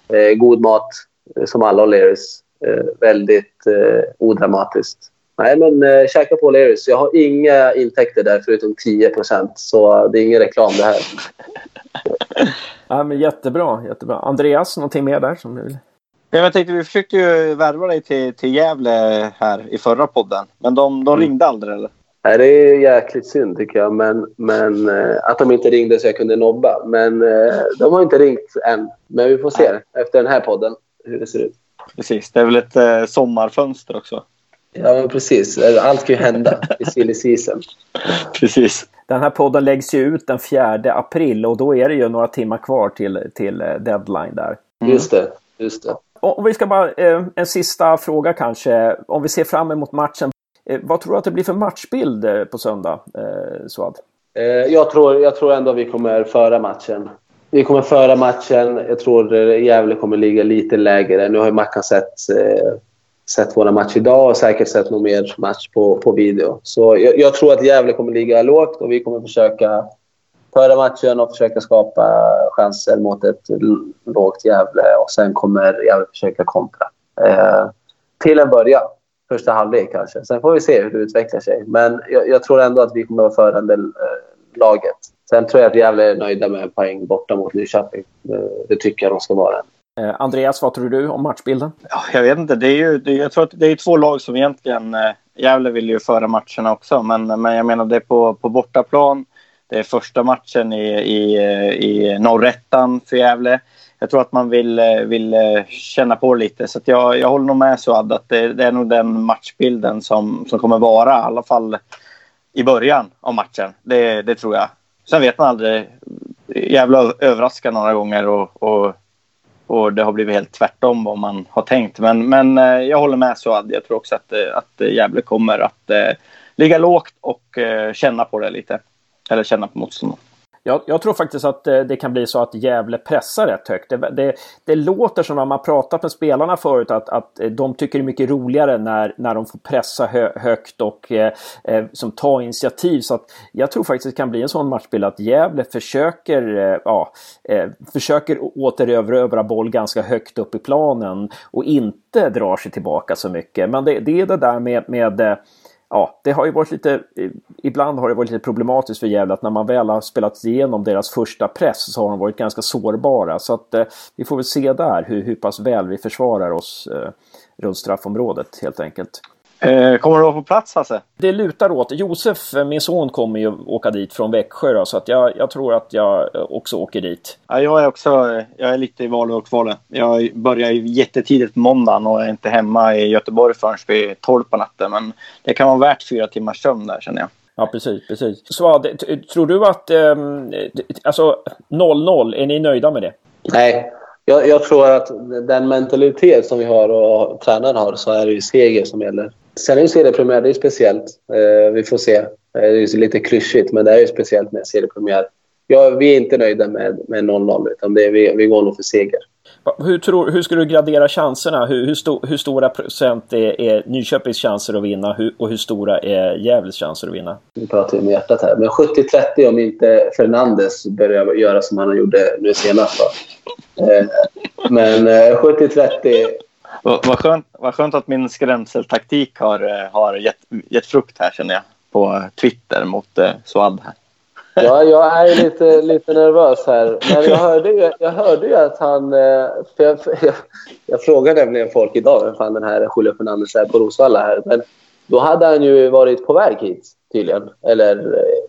Eh, god mat, eh, som alla O'Learys. Eh, väldigt eh, odramatiskt. Nej, men eh, käka på O'Learys. Jag har inga intäkter där förutom 10% Så det är ingen reklam det här. Ja, men jättebra, jättebra. Andreas, någonting mer där som du vill? Ja, Jag tänkte, vi försökte ju värva dig till, till Gävle här i förra podden. Men de, de ringde aldrig eller? Nej, det är jäkligt synd tycker jag. Men, men eh, att de inte ringde så jag kunde nobba. Men eh, de har inte ringt än. Men vi får se efter den här podden hur det ser ut. Precis, det är väl ett eh, sommarfönster också. Ja, men precis. Allt kan ju hända i silly season. Precis. Den här podden läggs ju ut den 4 april och då är det ju några timmar kvar till, till deadline där. Just det. Just det. Om vi ska bara, eh, en sista fråga kanske. Om vi ser fram emot matchen. Eh, vad tror du att det blir för matchbild eh, på söndag, eh, Suad? Eh, jag, tror, jag tror ändå vi kommer föra matchen. Vi kommer föra matchen. Jag tror eh, Gävle kommer ligga lite lägre. Nu har ju Mackan sett, eh, sett våra match idag och säkert sett någon mer match på, på video. Så jag, jag tror att Gävle kommer ligga lågt och vi kommer försöka föra matchen och försöka skapa chanser mot ett lågt Gävle. Och sen kommer Gävle försöka kontra. Eh, till en början. Första halvlek kanske. Sen får vi se hur det utvecklar sig. Men jag, jag tror ändå att vi kommer vara förande eh, laget. Sen tror jag att Gävle är nöjda med en poäng borta mot Nyköping. Det, det tycker jag de ska vara. Eh, Andreas, vad tror du om matchbilden? Ja, jag vet inte. Det är ju, det, jag tror att det är två lag som egentligen... Eh, Gävle vill ju föra matcherna också, men, men jag menar det är på, på bortaplan. Det är första matchen i, i, i norrettan för Gävle. Jag tror att man vill, eh, vill eh, känna på lite. Så att jag, jag håller nog med Suad att det, det är nog den matchbilden som, som kommer vara, i alla fall i början av matchen. Det, det tror jag. Sen vet man aldrig. Gävle överraskar några gånger och, och, och det har blivit helt tvärtom vad man har tänkt. Men, men eh, jag håller med Suad. Jag tror också att, att Gävle kommer att eh, ligga lågt och eh, känna på det lite. Eller känna på motståndet. Jag, jag, tror faktiskt att eh, det kan bli så att Gävle pressar rätt högt. Det, det, det låter som när man pratat med spelarna förut att, att eh, de tycker det är mycket roligare när, när de får pressa hö, högt och eh, eh som ta initiativ. Så att jag tror faktiskt det kan bli en sån matchbild att Gävle försöker, eh, ja, eh, försöker återerövra boll ganska högt upp i planen och inte drar sig tillbaka så mycket. Men det, det är det där med, med ja, det har ju varit lite, ibland har det varit lite problematiskt för Gävle att när man väl har spelat igenom deras första press så har de varit ganska sårbara. Så att eh, vi får väl se där hur, hur pass väl vi försvarar oss eh, runt straffområdet helt enkelt. Eh, kommer du vara på plats Hasse? Det lutar åt. Josef, min son, kommer ju åka dit från Växjö då, så att jag, jag tror att jag också åker dit. Ja, jag är också jag är lite i val och kvalet. Jag börjar jättetidigt på måndagen och är inte hemma i Göteborg förrän vid 12 på natten. Men det kan vara värt fyra timmars sömn där känner jag. Ja, precis. precis. Så tror du att... Eh, alltså 0-0, är ni nöjda med det? Nej, jag, jag, tror att den mentalitet som vi har och tränaren har så är det ju seger som gäller. Sen är ju seriepremiär, det är speciellt. Eh, vi får se. Eh, det är lite klyschigt, men det är ju speciellt med seriepremiär. Ja, vi är inte nöjda med 0-0, utan det är, vi, vi går nog för seger. Hur, tror, hur ska du gradera chanserna? Hur, hur, sto, hur stora procent är, är Nyköpings chanser att vinna hur, och hur stora är Gävles chanser att vinna? Nu pratar vi med hjärtat här. Men 70-30 om inte Fernandes börjar göra som han gjorde nu senast. Eh, men 70-30 vad, skönt, vad skönt att min skrämseltaktik har, eh, har gett, gett frukt här känner jag. På Twitter mot eh, Suad här. Ja, jag är lite, lite nervös här. Men jag hörde ju, jag hörde ju att han... Eh, för jag, jag, jag frågade nämligen folk idag vem fan den här Julio Fernandez är på Rosvalla här. Men då hade han ju varit på väg hit tydligen. Eller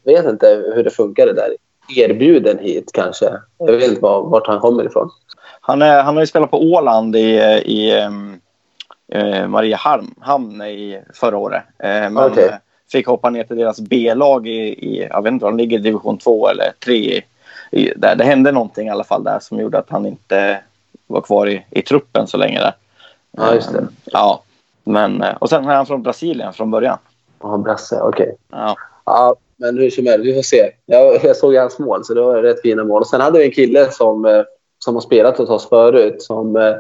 jag vet inte hur det funkade där. Erbjuden hit kanske. Jag vet inte var, vart han kommer ifrån. Han, är, han har ju spelat på Åland i, i eh, Mariehamn i förra året. Eh, men okay. fick hoppa ner till deras B-lag i, i, jag vet inte de ligger i division 2 eller 3. I, där. Det hände någonting i alla fall där som gjorde att han inte var kvar i, i truppen så länge där. Ja, just det. Eh, ja, men, eh, och sen är han från Brasilien från början. Ja, Brasse, okej. Okay. Ja. ja. Men hur som helst, vi får se. Jag, jag såg hans mål, så det var rätt fina mål. Och sen hade vi en kille som eh, som har spelat hos oss förut som eh,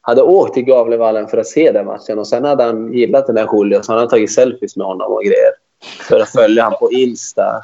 hade åkt till Gavlevallen för att se den matchen och sen hade han gillat den där Julio så han hade tagit selfies med honom och grejer. För att följa honom på Insta.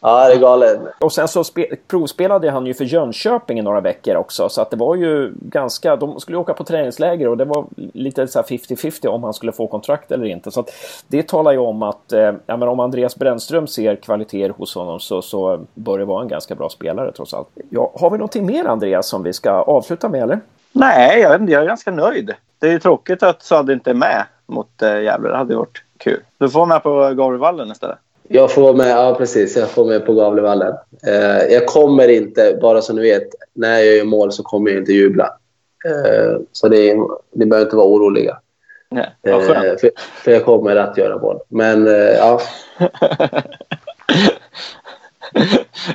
Ja, det är galet. Och sen så provspelade han ju för Jönköping i några veckor också. Så att det var ju ganska... De skulle åka på träningsläger och det var lite så 50-50 om han skulle få kontrakt eller inte. Så att det talar ju om att eh, ja, men om Andreas Brännström ser kvaliteter hos honom så, så bör det vara en ganska bra spelare trots allt. Ja, har vi någonting mer Andreas som vi ska avsluta med eller? Nej, jag vet inte. Jag är ganska nöjd. Det är ju tråkigt att Söd inte är med mot äh, Gävle. Det hade varit kul. Du får vara med på Gavlevallen istället. Jag får vara med, ja precis. Jag får med på Gavlevallen. Eh, jag kommer inte, bara så ni vet, när jag gör mål så kommer jag inte jubla. Eh, så det, ni behöver inte vara oroliga. Nej, eh, för, för, jag kommer att göra mål. Men eh, ja.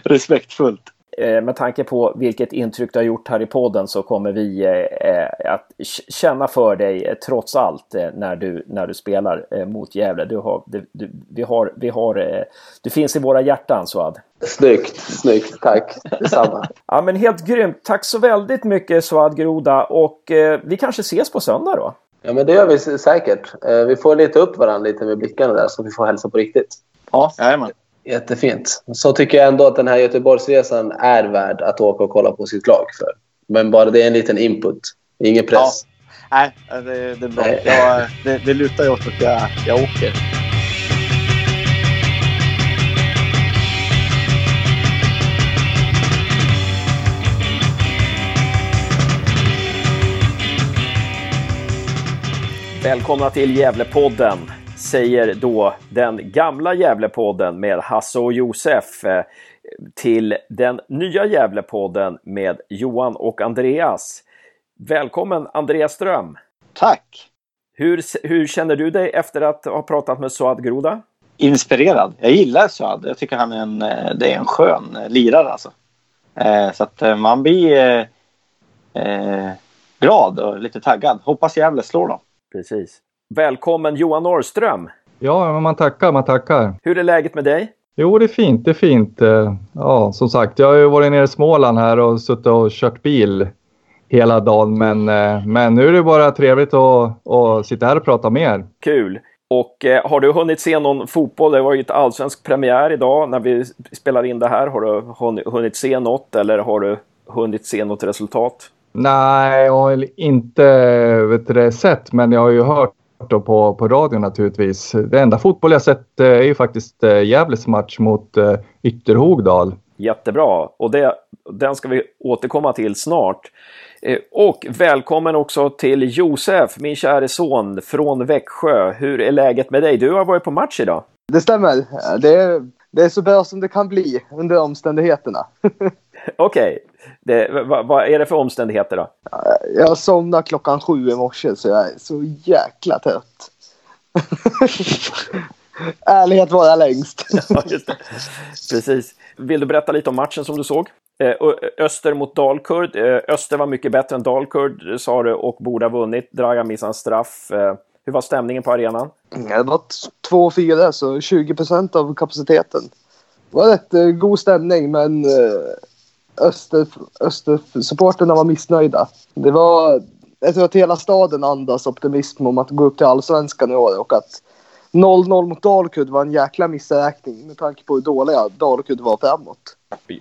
Respektfullt. Eh, med tanke på vilket intryck du har gjort här i podden så kommer vi eh, eh, att känna för dig trots allt när, du, när du spelar mot Gävle. Du, har, du, du, vi har, vi har, du finns i våra hjärtan Suad. Snyggt, snyggt. Tack detsamma. ja men helt grymt. Tack så väldigt mycket Suad Groda och vi kanske ses på söndag då? Ja men det gör vi säkert. vi får leta upp varandra lite med blickarna där så vi får hälsa på riktigt. Ja, jajamän. Jättefint. Så tycker jag ändå att den här Göteborgsresan är värd att åka och kolla på sitt lag för. Men bara det är en liten input. Ingen press. Ja. Nej, det, det är bra. Jag, det, det lutar ju åt att jag, jag åker. Välkomna till Gävlepodden säger då den gamla Gävlepodden med Hasse och Josef eh, till den nya Gävlepodden med Johan och Andreas. Välkommen Andreas Ström! Tack! Hur, hur känner du dig efter att ha pratat med Suad Groda? Inspirerad. Jag gillar Suad. Jag tycker han är en, eh, det är en skön eh, lirare alltså. Så att man blir eh, glad och lite taggad. Hoppas Gävle slår dem. Precis. Välkommen Johan Norrström! Ja, man tackar, man tackar. Hur är läget med dig? Jo, det är fint. Det är fint. Eh, ja, som sagt, jag har ju varit nere i Småland här och suttit och kört bil hela dagen. Men, eh, men nu är det bara trevligt att, att sitta här och prata med er. Kul! Och eh, har du hunnit se någon fotboll? Det var ju ett allsvensk premiär idag när vi spelar in det här. Har du hunnit se något eller har du hunnit se något resultat? Nej, jag har inte vet du, sett, men jag har ju hört på, på radio naturligtvis. Det enda fotboll jag sett eh, är ju faktiskt eh, Gävles match mot eh, Ytterhogdal. Jättebra, och det, den ska vi återkomma till snart. Och välkommen också till Josef, min käre son från Växjö. Hur är läget med dig? Du har varit på match idag. Det stämmer. Det är, det är så bra som det kan bli under omständigheterna. Okej. Okay. Vad, vad är det för omständigheter då? Jag somnade klockan sju i morse så jag är så jäkla trött. Ärlighet vara längst. ja. Precis. Vill du berätta lite om matchen som du såg? Eh, Öster mot Dalkurd. Eh, Öster var mycket bättre än Dalkurd sa du och borde ha vunnit. Dragan missade en straff. Eh, hur var stämningen på arenan? Det var 2-4 så 20 procent av kapaciteten. Det var rätt god stämning men Öster, Östersupporterna var missnöjda. Det var, jag tror att hela staden andas optimism om att gå upp till allsvenskan i år och att 0-0 mot Dalkurd var en jäkla missräkning med tanke på hur dåliga Dalkurd var framåt.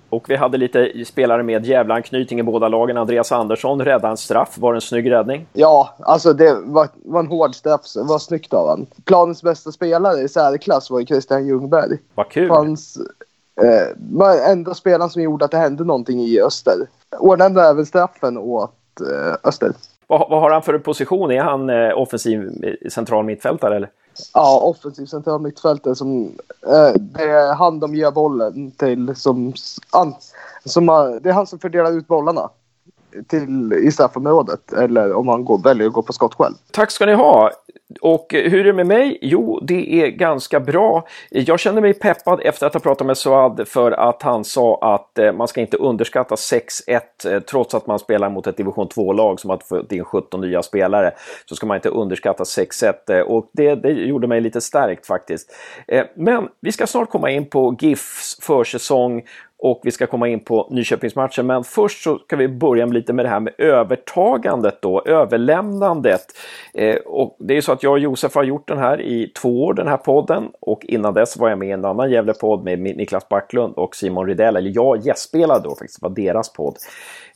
Och vi hade lite spelare med Gävle-anknytning i båda lagen. Andreas Andersson räddade en straff. Var det en snygg räddning? Ja, alltså det var, var en hård straff. Det var snyggt av honom. Planens bästa spelare i särklass var ju Christian Ljungberg. Vad kul! Fanns, eh, var enda spelaren som gjorde att det hände någonting i Öster. Ordnade även straffen åt eh, Öster. Vad, vad, har han för position? Är han eh, offensiv central mittfältare eller? Ja, offensiv central mittfältare som eh, det är han de ger bollen till som, an, som det är han som fördelar ut bollarna till, i straffområdet eller om han går, väljer att gå på skott själv. Tack ska ni ha! Och eh, hur är det med mig? Jo, det är ganska bra. Jag känner mig peppad efter att ha pratat med Suad för att han sa att eh, man ska inte underskatta 6-1 eh, trots att man spelar mot ett division 2-lag som har fått in 17 nya spelare. Så ska man inte underskatta 6-1 och det, det gjorde mig lite stärkt faktiskt. Men vi ska snart komma in på GIFs försäsong och vi ska komma in på Nyköpingsmatchen. Men först så ska vi börja med lite med det här med övertagandet då, överlämnandet. Eh, och det är så att jag och Josef har gjort den här i två år, den här podden. Och innan dess var jag med i en annan Gävlepodd med Niklas Backlund och Simon Rydell. Eller jag gästspelade då faktiskt, det var deras podd.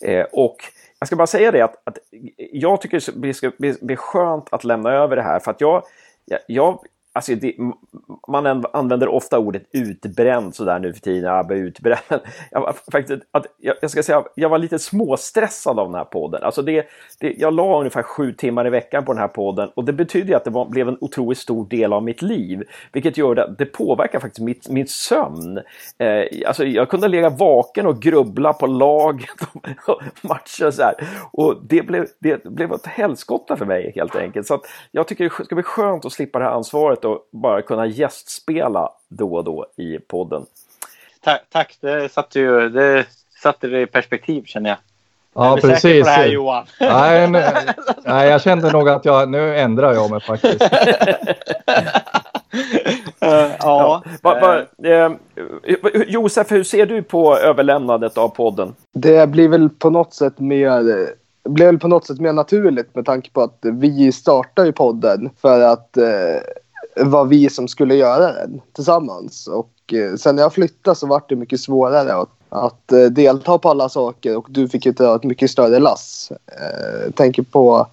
Eh, och jag ska bara säga det att, att jag tycker det ska bli skönt att lämna över det här för att jag, jag, jag Alltså det, man använder ofta ordet utbränd sådär nu för tiden. Jag utbränd. Jag, var, faktiskt, att, jag, jag, ska säga, jag var lite småstressad av den här podden. Alltså det, det, jag la ungefär sju timmar i veckan på den här podden och det betyder att det var, blev en otroligt stor del av mitt liv. Vilket gör att det påverkar faktiskt mitt, min sömn. Eh, alltså jag kunde ligga vaken och grubbla på laget och matcher så här. Och det blev, det blev ett helskotta för mig helt enkelt. Så jag tycker det ska bli skönt att slippa det här ansvaret och bara kunna gästspela då och då i podden. Tack, tack. det satte ju det satte det i perspektiv känner jag. Ja, är precis. Säker på det här, Johan? Nej, nej, jag kände nog att jag, nu ändrar jag mig faktiskt. uh, ja. Va, va, eh, Josef, hur ser du på överlämnandet av podden? Det blir väl på något sätt mer blev väl på något sätt mer naturligt med tanke på att vi startade ju podden för att eh, var vi som skulle göra den tillsammans. Och eh, sen när jag flyttade så var det mycket svårare att, att eh, delta på alla saker och du fick ju dra ett mycket större lass. Eh, tänker på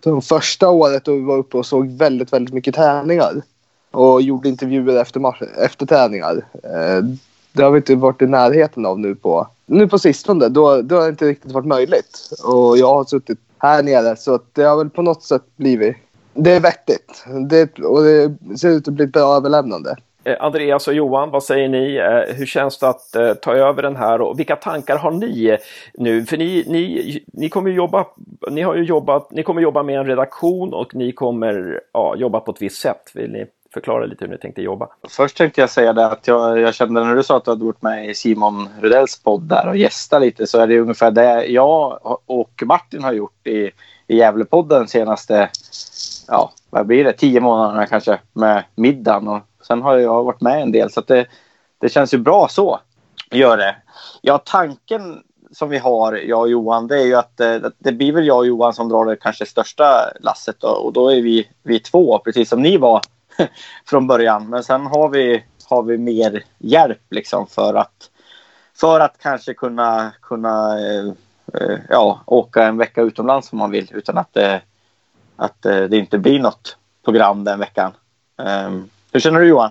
de första året då vi var uppe och såg väldigt, väldigt mycket träningar och gjorde intervjuer efter, match, efter träningar. Eh, det har vi inte varit i närheten av nu på, nu på sistone. Då, då har det inte riktigt varit möjligt. Och jag har suttit här nere så det har väl på något sätt blivit det är vettigt. Det, och det ser ut att bli ett bra överlämnande. Eh, Andreas och Johan, vad säger ni? Eh, hur känns det att eh, ta över den här och vilka tankar har ni nu? För ni, ni, ni kommer jobba, ni har ju jobbat, ni kommer jobba med en redaktion och ni kommer ja, jobba på ett visst sätt. Vill ni förklara lite hur ni tänkte jobba? Först tänkte jag säga det att jag, jag kände när du sa att du hade varit med i Simon Rudells podd där och gästat lite så är det ungefär det jag och Martin har gjort i, i Gävlepodden senaste ja, vad blir det, tio månaderna kanske med middagen. Och sen har jag varit med en del. Så det, det känns ju bra så. Gör det. Ja, tanken som vi har, jag och Johan, det är ju att eh, det blir väl jag och Johan som drar det kanske största lasset då, och då är vi, vi två, precis som ni var från början. Men sen har vi, har vi mer hjälp liksom för att, för att kanske kunna, kunna eh, eh ja, åka en vecka utomlands om man vill utan att, eh, att eh, det inte blir något program den veckan. Ehm, hur känner du Johan?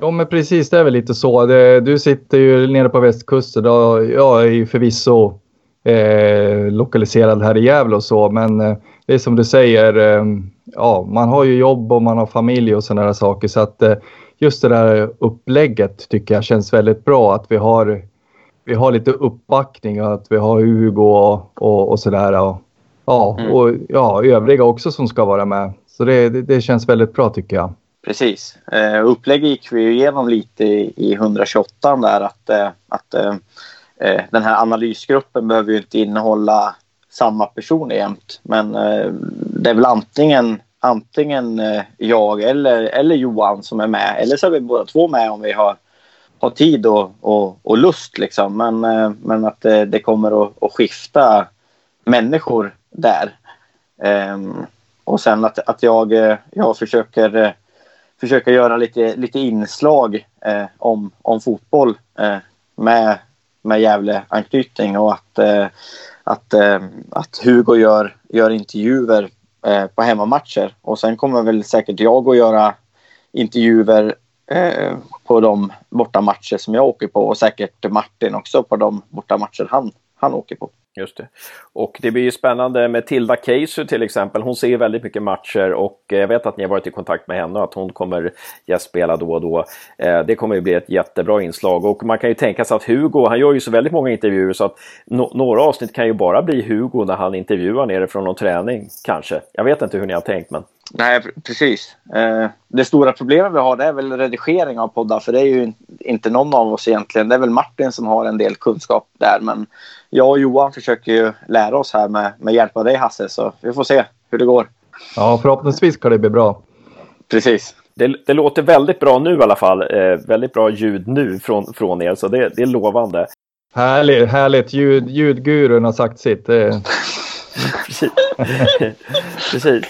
Ja men precis, det är väl lite så. Du sitter ju nere på västkusten och jag är ju förvisso eh, lokaliserad här i Gävle och så men eh, det är som du säger, eh, ja man har ju jobb och man har familj och sådana saker så att eh, just det där upplägget tycker jag känns väldigt bra att vi har vi har lite uppbackning och att vi har Hugo och, och, och sådär. Och, ja, mm. och ja, övriga också som ska vara med. Så det, det, det känns väldigt bra tycker jag. Precis. Eh, upplägget gick vi igenom lite i, i 128 där att, eh, att eh, eh, den här analysgruppen behöver ju inte innehålla samma personer jämt. Men eh, det är väl antingen, antingen eh, jag eller, eller Johan som är med. Eller så är vi båda två med om vi har, har tid och, och, och lust. Liksom. Men, eh, men att det, det kommer att, att, skifta människor där. Um, och sen att, att jag, eh, jag försöker eh, försöker göra lite, lite inslag eh, om, om fotboll eh, med, med Gävle-anknytning och att, eh, att, eh, att Hugo gör, gör intervjuer eh, på hemmamatcher. Och sen kommer väl säkert jag att göra intervjuer eh, på de bortamatcher som jag åker på och säkert Martin också på de bortamatcher han, han åker på. Just det. Och det blir ju spännande med Tilda Keisu till exempel. Hon ser väldigt mycket matcher och eh, jag vet att ni har varit i kontakt med henne och att hon kommer gästspela då och då. Eh, det kommer ju bli ett jättebra inslag och man kan ju tänka sig att Hugo, han gör ju så väldigt många intervjuer så att no några avsnitt kan ju bara bli Hugo när han intervjuar nere från någon träning, kanske. Jag vet inte hur ni har tänkt men... Nej, precis. Eh, det stora problemet vi har det är väl redigering av poddar för det är ju inte någon av oss egentligen. Det är väl Martin som har en del kunskap där men jag och Johan försöker ju lära oss här med, med hjälp av dig Hasse, så vi får se hur det går. Ja, förhoppningsvis ska det bli bra. Precis. Det, det låter väldigt bra nu i alla fall. Eh, väldigt bra ljud nu från, från er, så det, det är lovande. Härligt, härligt. Ljud, ljudgurun har sagt sitt. Det... Precis. Precis.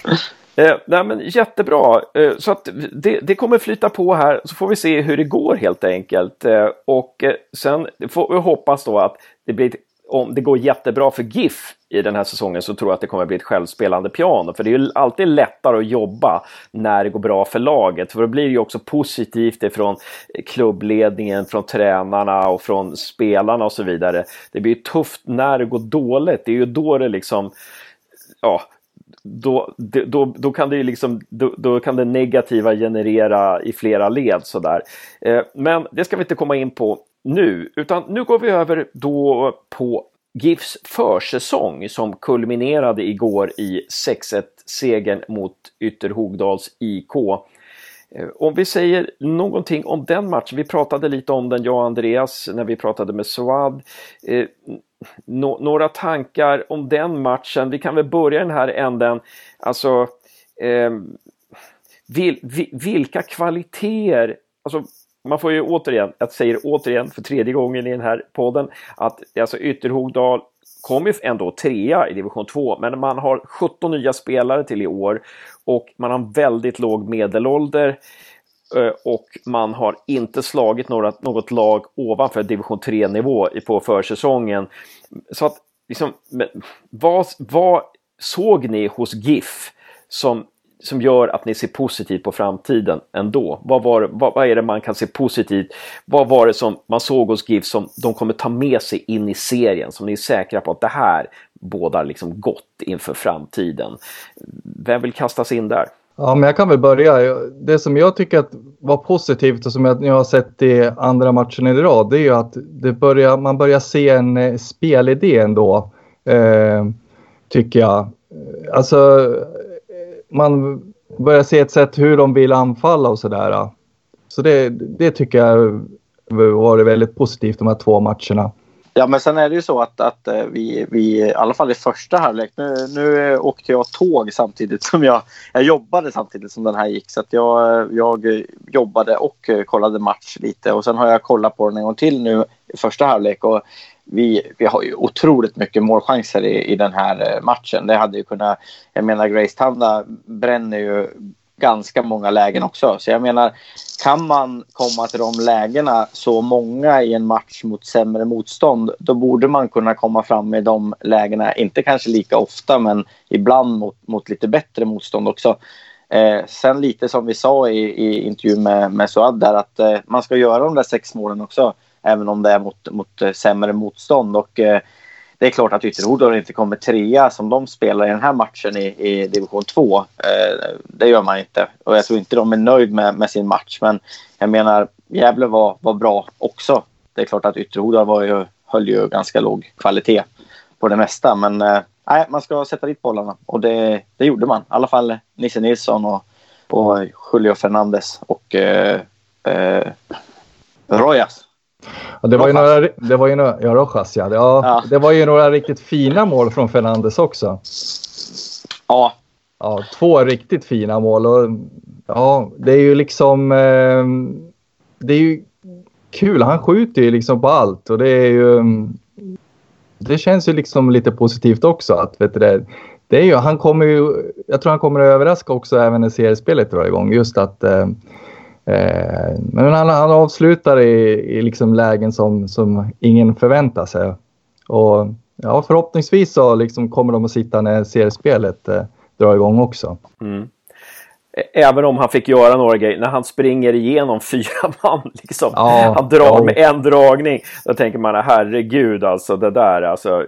Eh, nej, men jättebra, eh, så att det, det, kommer flyta på här så får vi se hur det går helt enkelt. Eh, och eh, sen får vi hoppas då att det blir om det går jättebra för GIF i den här säsongen så tror jag att det kommer bli ett självspelande piano. För det är ju alltid lättare att jobba när det går bra för laget. För då blir det ju också positivt ifrån klubbledningen, från tränarna och från spelarna och så vidare. Det blir ju tufft när det går dåligt. Det är ju då det liksom ja, då, då, då kan det liksom, då, då, kan det negativa generera i flera led sådär. Eh, men det ska vi inte komma in på nu, utan nu går vi över då på GIFs försäsong som kulminerade igår i 6-1-segern mot Ytterhogdals IK. Eh, om vi säger någonting om den matchen, vi pratade lite om den jag och Andreas när vi pratade med Suad. Eh, No några tankar om den matchen, vi kan väl börja den här änden. Alltså, eh, vil, vil, vilka kvaliteter, alltså man får ju återigen, jag säger återigen för tredje gången i den här podden, att alltså Ytterhogdal kom ju ändå trea i division 2, men man har 17 nya spelare till i år och man har en väldigt låg medelålder eh, Eh, och man har inte slagit några, något lag ovanför division 3-nivå på försäsongen. Så att, liksom, vad, vad såg ni hos GIF som som gör att ni ser positivt på framtiden ändå? Vad, var, vad, vad, är det man kan se positivt? Vad var det som man såg hos GIF som de kommer ta med sig in i serien? Som ni är säkra på att det här bådar liksom gott inför framtiden? Vem vill kastas in där? Ja, men jag kan väl börja. Det som jag tycker att var positivt och som jag, jag har sett i andra matchen i rad, det är ju att det börjar, man börjar se en eh, spelidé ändå. Eh, tycker jag. Alltså eh, man börjar se ett sätt hur de vill anfalla och sådär. Så det, det tycker jag var väldigt positivt de här två matcherna. Ja, men sen är det ju så att, att eh, vi, vi, i alla fall i första halvlek, nu, nu åkte jag tåg samtidigt som jag, jag jobbade samtidigt som den här gick. Så att jag, jag jobbade och kollade match lite och sen har jag kollat på den en gång till nu i första halvlek. Och vi, vi har ju otroligt mycket målchanser i, i den här eh, matchen. Det hade ju kunnat, jag menar Grace Tanda bränner ju ganska många lägen också. Så jag menar, kan man komma till de lägena så många i en match mot sämre motstånd, då borde man kunna komma fram i de lägena, inte kanske lika ofta, men ibland mot, mot lite bättre motstånd också. Eh, sen lite som vi sa i, i intervjun med, med Suad där, att eh, man ska göra de där sex målen också, även om det är mot, mot eh, sämre motstånd. Och, eh, det är klart att Ytterhogdal inte kommer trea som de spelar i den här matchen i, i division 2. Eh, det gör man inte. Och jag tror inte de är nöjd med, med sin match. Men jag menar, Gävle var, var bra också. Det är klart att Ytterhogdal var ju, höll ju ganska låg kvalitet på det mesta. Men eh, man ska sätta dit bollarna. Och det, det gjorde man. I alla fall Nisse Nilsson och, och Julio Fernandes och eh, eh, Rojas det, var ju några, det var ju några, ja, Rojas, ja. Det, ja, ja. det var ju några riktigt fina mål från Fernandes också. Ja. Ja, två riktigt fina mål. Och, ja, det är ju liksom... Eh, det är ju kul. Han skjuter ju liksom på allt och det är ju... Det känns ju liksom lite positivt också att vet du det, det är ju, han kommer ju, jag tror han kommer att överraska också även när seriespelet drar igång. Just att Eh, Eh, men han, han avslutar i, i liksom lägen som, som ingen förväntar sig. Och ja, förhoppningsvis så liksom kommer de att sitta när seriespelet eh, drar igång också. Mm. Även om han fick göra några grejer, när han springer igenom fyra man, liksom. Ja, han drar ja. med en dragning. Då tänker man, herregud alltså, det där alltså.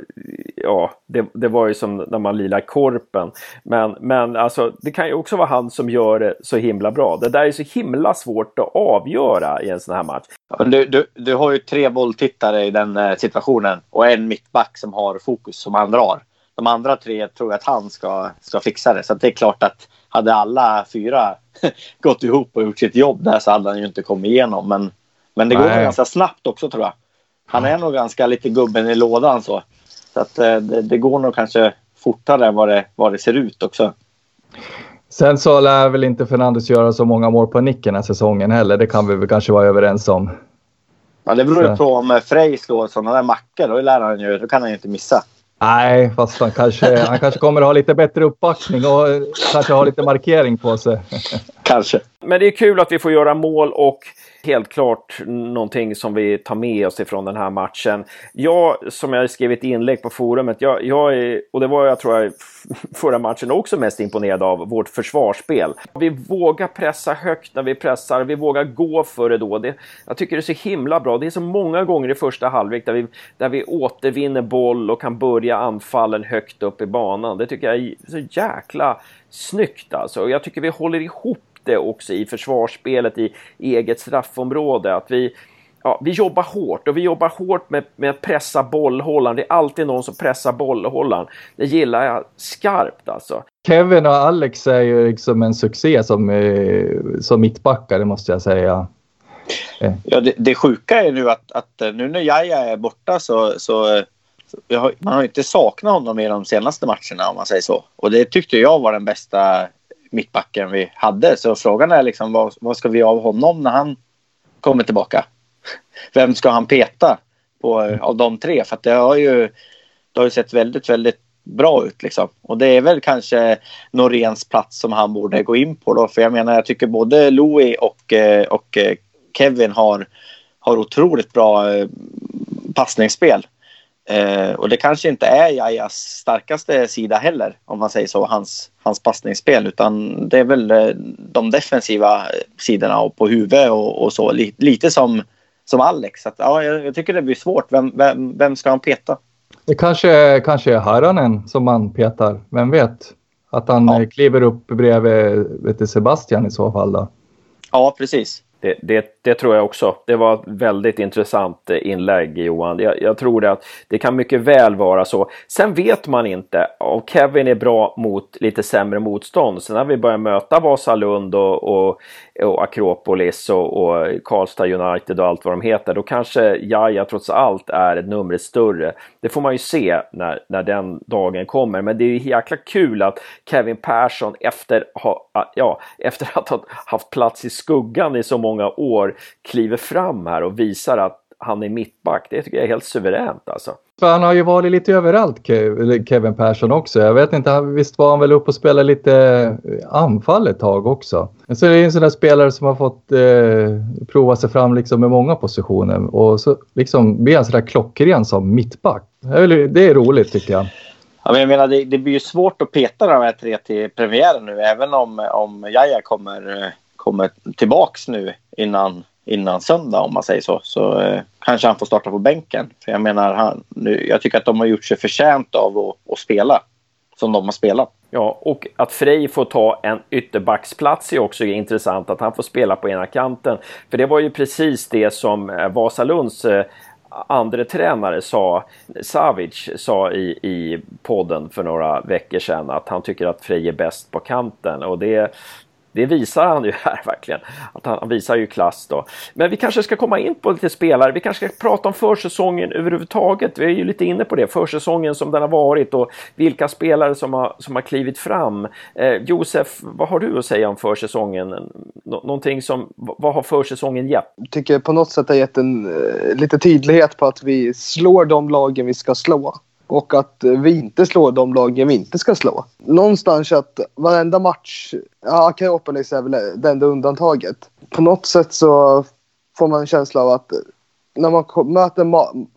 Ja, det, det var ju som när man lilar korpen. Men, men alltså, det kan ju också vara han som gör det så himla bra. Det där är så himla svårt att avgöra i en sån här match. Du, du, du har ju tre bolltittare i den eh, situationen och en mittback som har fokus som han drar. De andra tre tror jag att han ska, ska fixa det. Så det är klart att hade alla fyra gått ihop och gjort sitt jobb där så hade han ju inte kommit igenom. Men, men det går nog ganska snabbt också tror jag. Han är nog ganska lite gubben i lådan så. Så att eh, det, det går nog kanske fortare än vad det, vad det ser ut också. Sen så lär väl inte Fernandes göra så många mål på nicken den här säsongen heller. Det kan vi väl kanske vara överens om. Ja, det beror ju på om Frej slår sådana där mackor. Då lär han ju, då kan han ju inte missa. Nej, fast han kanske, han kanske kommer att ha lite bättre uppbackning och kanske ha lite markering på sig. Kanske. Men det är kul att vi får göra mål och helt klart någonting som vi tar med oss ifrån den här matchen. Jag, som jag skrev ett inlägg på forumet, jag, jag är, och det var jag tror jag förra matchen också mest imponerad av, vårt försvarsspel. Vi vågar pressa högt när vi pressar, vi vågar gå för det då. Det, jag tycker det är så himla bra. Det är så många gånger i första halvlek där vi, där vi återvinner boll och kan börja anfallen högt upp i banan. Det tycker jag är så jäkla snyggt alltså. Jag tycker vi håller ihop det också i försvarsspelet i eget straffområde. Att vi, ja, vi jobbar hårt och vi jobbar hårt med, med att pressa bollhållaren. Det är alltid någon som pressar bollhållaren. Det gillar jag skarpt alltså. Kevin och Alex är ju liksom en succé som, eh, som mittbackare måste jag säga. Eh. Ja, det, det sjuka är nu att, att eh, nu när Jaja är borta så, så har, man har inte saknat honom i de senaste matcherna om man säger så. Och det tyckte jag var den bästa mittbacken vi hade. Så frågan är liksom vad, vad ska vi av honom när han kommer tillbaka? Vem ska han peta på, av de tre? För det har ju det har ju sett väldigt, väldigt bra ut liksom. Och det är väl kanske Noréns plats som han borde gå in på då. För jag menar, jag tycker både Louis och, eh, och eh, Kevin har, har otroligt bra eh, passningsspel. Eh, och det kanske inte är Jajas starkaste sida heller, om man säger så, hans, hans passningsspel. Utan det är väl eh, de defensiva sidorna och på huvudet och, och så. Lite, lite som, som Alex. Att, ja, jag, jag, tycker det blir svårt. Vem, vem, vem ska han peta? Det kanske, kanske är Haranen som man petar. Vem vet? Att han ja. kliver upp bredvid vet du, Sebastian i så fall då. Ja, precis. Det, det, det, tror jag också. Det var ett väldigt intressant eh, inlägg Johan. Jag, jag tror att det kan mycket väl vara så. Sen vet man inte. om Kevin är bra mot lite sämre motstånd. Sen när vi börjar möta Vasalund och, och, och Akropolis och, och, Karlstad United och allt vad de heter. Då kanske Jaja trots allt är ett numret större. Det får man ju se när, när den dagen kommer. Men det är ju jäkla kul att Kevin Persson efter, ha, ja, efter att ha haft plats i skuggan i så många år kliver fram här och visar att han är mittback. Det tycker jag är helt suveränt alltså. För han har ju varit lite överallt Kevin Persson också. Jag vet inte, visst var han väl uppe och spelade lite eh, anfall ett tag också. Så det är en sån där spelare som har fått eh, prova sig fram liksom med många positioner och så liksom blir han sådär klockren som mittback. Det är roligt tycker jag. Ja, men jag menar, det, det blir ju svårt att peta de här tre till premiären nu även om, om Jaja kommer eh, kommer tillbaks nu innan, innan söndag om man säger så. Så eh, kanske han får starta på bänken. För jag menar, han, nu, jag tycker att de har gjort sig förtjänt av att, att spela som de har spelat. Ja, och att Frej får ta en ytterbacksplats är också intressant. Att han får spela på ena kanten. För det var ju precis det som eh, Vasalunds eh, andre tränare sa, Savic sa i, i podden för några veckor sedan att han tycker att Frej är bäst på kanten och det, det visar han ju här verkligen. Att han, han, visar ju klass då. Men vi kanske ska komma in på lite spelare. Vi kanske ska prata om försäsongen överhuvudtaget. Vi är ju lite inne på det. Försäsongen som den har varit och vilka spelare som har, som har klivit fram. Eh, Josef, vad har du att säga om försäsongen? N någonting som, vad har försäsongen gett? Jag tycker på något sätt har gett en eh, lite tydlighet på att vi slår de lagen vi ska slå och att eh, vi inte slår de lagen vi inte ska slå. Någonstans att varenda match, ja Akropolis är väl det enda undantaget. På något sätt så får man en känsla av att när man möter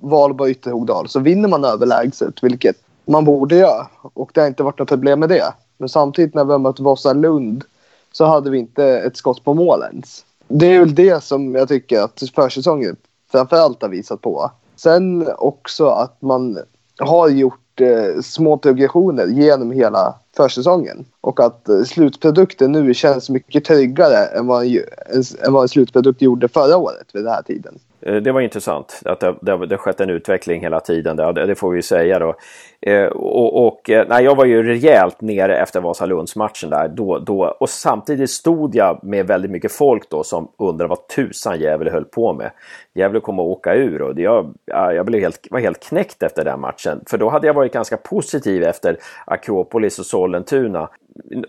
Valborg Ytterhogdal så vinner man överlägset, vilket man borde göra. Och det har inte varit något problem med det. Men samtidigt när vi har mött Vasalund så hade vi inte ett skott på mål ens. Det är väl det som jag tycker att försäsongen framförallt har visat på. Sen också att man har gjort eh, små progressioner genom hela försäsongen. Och att eh, slutprodukten nu känns mycket tryggare än vad, än vad en slutprodukt gjorde förra året vid den här tiden. Eh, det var intressant att det, det, det skett en utveckling hela tiden. Det, det får vi ju säga då. Eh, och, och eh, nej, jag var ju rejält nere efter Vasalundsmatchen där. Då, då, och samtidigt stod jag med väldigt mycket folk då som undrade vad tusan Gävle höll på med. Gävle kommer att åka ur och jag, jag blev helt, var helt knäckt efter den matchen. För då hade jag varit ganska positiv efter Akropolis och Sollentuna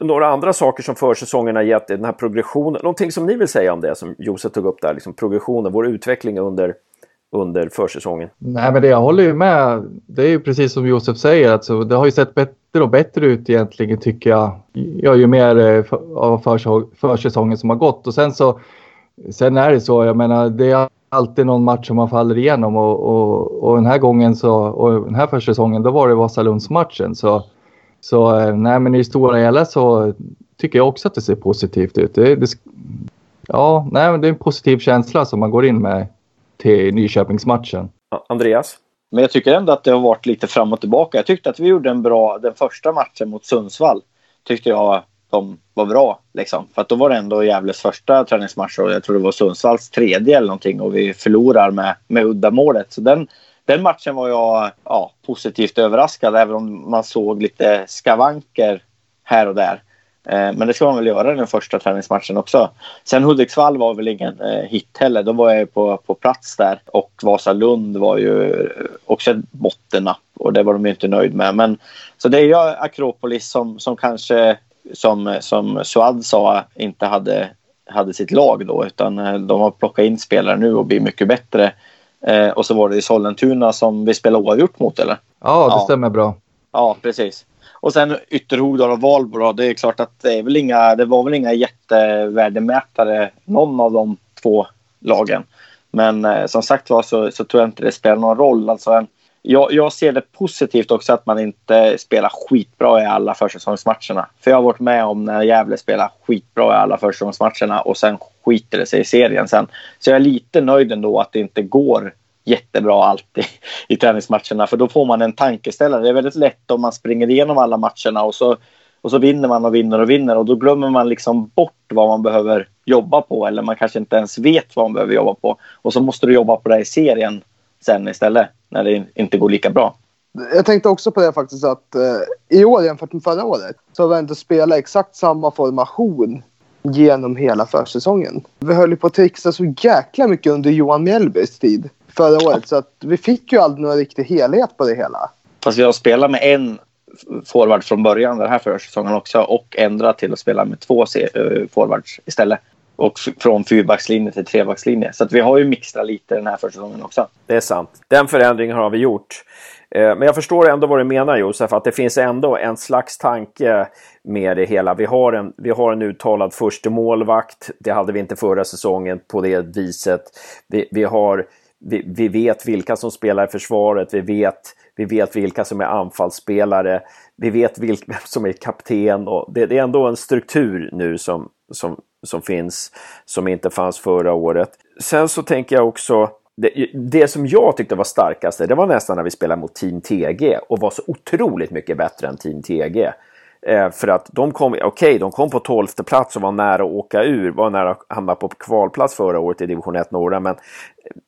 några andra saker som försäsongen har gett den här progressionen. Någonting som ni vill säga om det som Josef tog upp där, liksom progressionen, vår utveckling under, under försäsongen? Nej, men det jag håller ju med. Det är ju precis som Josef säger, alltså, det har ju sett bättre och bättre ut egentligen tycker jag. Jag ju mer eh, av försäsongen som har gått och sen så Sen är det så, jag menar det är alltid någon match som man faller igenom och, och, och den här gången så, och den här försäsongen då var det Vasalundsmatchen så så eh, nej, men i stora hela så tycker jag också att det ser positivt ut. Det, det, ja, nej, det är en positiv känsla som man går in med till Nyköpingsmatchen. Andreas? Men jag tycker ändå att det har varit lite fram och tillbaka. Jag tyckte att vi gjorde en bra, den första matchen mot Sundsvall tyckte jag de var bra. Liksom. För att då var det ändå Gävles första träningsmatch och jag tror det var Sundsvalls tredje eller någonting och vi förlorar med, med uddamålet. Så den, den matchen var jag ja, positivt överraskad även om man såg lite skavanker här och där. Eh, men det ska man väl göra den första träningsmatchen också. Sen Hudiksvall var väl ingen eh, hit heller. Då var jag på, på plats där. Och Vasalund var ju också ett bottennapp och det var de ju inte nöjd med. Men, så det är ju Akropolis som, som kanske, som, som Suad sa, inte hade, hade sitt lag då. Utan eh, de har plockat in spelare nu och blir mycket bättre. Eh, och så var det i Sollentuna som vi spelade oavgjort mot eller? Ja, det ja. stämmer bra. Ja, precis. Och sen Ytterhogdal och Valbo det är klart att det, är väl inga, det var väl inga jättevärdemätare någon av de två lagen. Men eh, som sagt var så, så tror jag inte det spelar någon roll. Alltså en, jag, jag, ser det positivt också att man inte spelar skitbra i alla försäsongsmatcherna. För jag har varit med om när Gävle spelar skitbra i alla försäsongsmatcherna och sen skiter det sig i serien sen. Så jag är lite nöjd ändå att det inte går jättebra alltid i träningsmatcherna. För då får man en tankeställare. Det är väldigt lätt om man springer igenom alla matcherna och så, och så vinner man och vinner och vinner och då glömmer man liksom bort vad man behöver jobba på eller man kanske inte ens vet vad man behöver jobba på. Och så måste du jobba på det i serien sen istället när det inte går lika bra. Jag tänkte också på det faktiskt att eh, i år jämfört med förra året så har vi inte spelat exakt samma formation genom hela försäsongen. Vi höll ju på att trixa så jäkla mycket under Johan Mjällbys tid förra året så att vi fick ju aldrig någon riktig helhet på det hela. Fast vi har spelat med en forward från början den här försäsongen också och ändrat till att spela med två eh, forwards istället. Och från fyrbackslinje till trebackslinje. Så att vi har ju mixtrat lite den här försäsongen också. Det är sant. Den förändringen har vi gjort. Eh, men jag förstår ändå vad du menar Josef, att det finns ändå en slags tanke med det hela. Vi har en, vi har en uttalad första målvakt. Det hade vi inte förra säsongen på det viset. Vi, vi, har, vi, vi vet vilka som spelar i försvaret. Vi vet, vi vet vilka som är anfallsspelare. Vi vet vilka som är kapten. Och det, det är ändå en struktur nu som, som, som finns, som inte fanns förra året. Sen så tänker jag också det, det, som jag tyckte var starkaste, det var nästan när vi spelade mot Team TG och var så otroligt mycket bättre än Team TG. Eh, för att de kom, okej, okay, de kom på tolfte plats och var nära att åka ur, var nära att hamna på kvalplats förra året i division 1 norra, men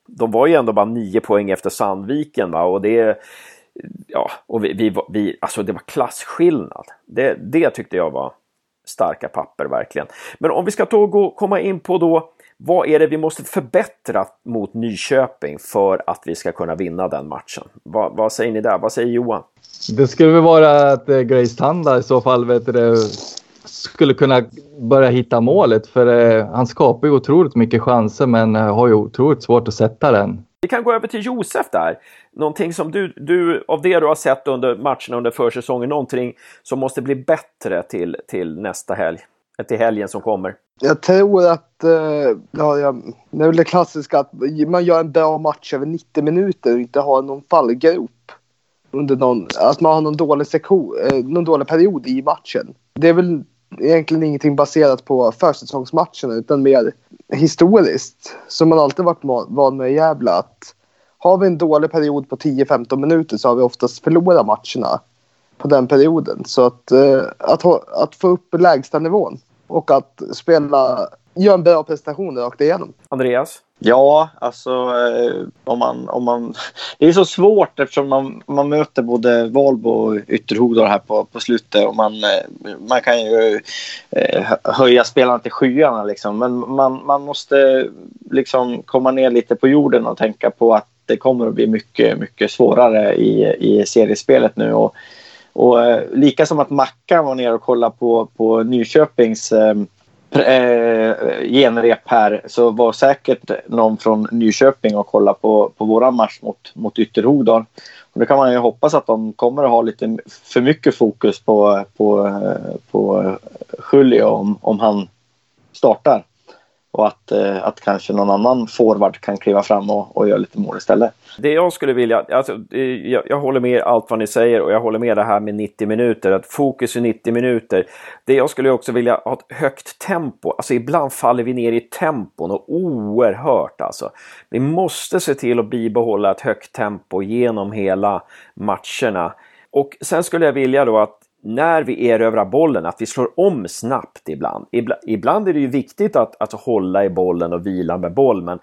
de var ju ändå bara nio poäng efter Sandviken va? och det ja, och vi, vi, vi, alltså det var klasskillnad. Det, det tyckte jag var starka papper verkligen. Men om vi ska då gå, komma in på då vad är det vi måste förbättra mot Nyköping för att vi ska kunna vinna den matchen? Vad, vad säger ni där? Vad säger Johan? Det skulle väl vara att eh, Grace Tanda i så fall vet du, skulle kunna börja hitta målet för eh, han skapar ju otroligt mycket chanser men eh, har ju otroligt svårt att sätta den. Vi kan gå över till Josef där. Någonting som du, du av det du har sett under matcherna under försäsongen, någonting som måste bli bättre till, till nästa helg, till helgen som kommer. Jag tror att eh, ja, det är väl det klassiska att man gör en bra match över 90 minuter och inte har någon fallgrop. Under någon, att man har någon dålig, sektion, eh, någon dålig period i matchen. Det är väl egentligen ingenting baserat på försäsongsmatcherna utan mer historiskt. Som man alltid varit van med i Gävle att har vi en dålig period på 10-15 minuter så har vi oftast förlorat matcherna på den perioden. Så att, eh, att, att få upp lägsta nivån och att spela, göra en bra prestation rakt igenom. Andreas? Ja, alltså eh, om man, om man... Det är så svårt eftersom man, man möter både Valbo och Ytterhogdal här på, på slutet. Och man, eh, man kan ju höja spelarna till skyarna liksom. Men man, man måste liksom komma ner lite på jorden och tänka på att det kommer att bli mycket, mycket svårare i, i seriespelet nu. Och, och eh, lika som att Mackan var nere och kollade på, på Nyköpings eh, eh, genrep här så var säkert någon från Nyköping och kollade på, på våran match mot, mot Ytterhogdal. Och då kan man ju hoppas att de kommer att ha lite för mycket fokus på, på, eh, på Julio om, om han startar och att, eh, att kanske någon annan forward kan kliva fram och, och göra lite mål istället. Det jag skulle vilja, alltså, jag, jag håller med allt vad ni säger och jag håller med det här med 90 minuter, att fokus är 90 minuter. Det jag skulle också vilja ha ett högt tempo, alltså ibland faller vi ner i tempon och oerhört alltså. Vi måste se till att bibehålla ett högt tempo genom hela matcherna. Och sen skulle jag vilja då att när vi erövrar bollen, att vi slår om snabbt ibland. Ibland är det ju viktigt att, att hålla i bollen och vila med boll, men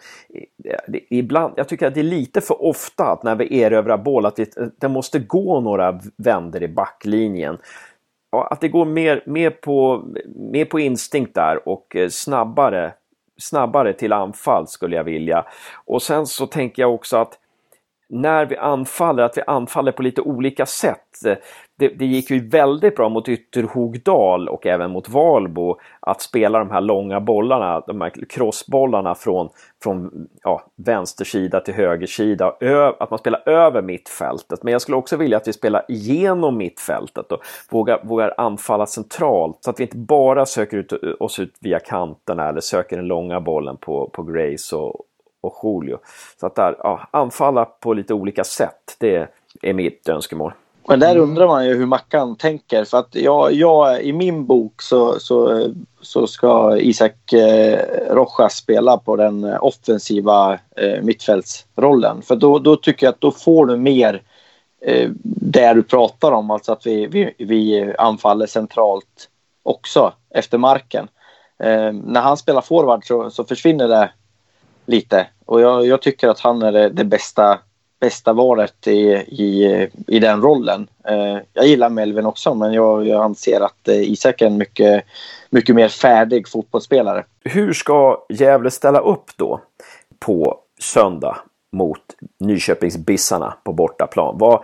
ibland, jag tycker att det är lite för ofta att när vi erövrar boll, att det, det måste gå några vänder i backlinjen. Att det går mer, mer, på, mer på instinkt där och eh, snabbare, snabbare till anfall skulle jag vilja. Och sen så tänker jag också att när vi anfaller, att vi anfaller på lite olika sätt. Eh, det, det gick ju väldigt bra mot Ytterhogdal och även mot Valbo att spela de här långa bollarna, de här crossbollarna från, från ja, vänstersida till högersida, ö, att man spelar över mittfältet. Men jag skulle också vilja att vi spelar igenom mittfältet och vågar, vågar anfalla centralt så att vi inte bara söker ut, oss ut via kanterna eller söker den långa bollen på, på Grace och, och Julio. Så att där, ja, anfalla på lite olika sätt, det är mitt önskemål. Men där undrar man ju hur Mackan tänker. För att jag, jag i min bok så, så, så ska Isak eh, Rojas spela på den offensiva eh, mittfältsrollen. För då, då tycker jag att då får du mer eh, det du pratar om. Alltså att vi, vi, vi anfaller centralt också efter marken. Eh, när han spelar forward så, så försvinner det lite. Och jag, jag tycker att han är det, det bästa, bästa valet i, i, i den rollen. Eh, jag gillar Melvin också, men jag, jag anser att eh, Isak är en mycket, mycket mer färdig fotbollsspelare. Hur ska Gävle ställa upp då på söndag mot Nyköpingsbissarna på bortaplan? Vad,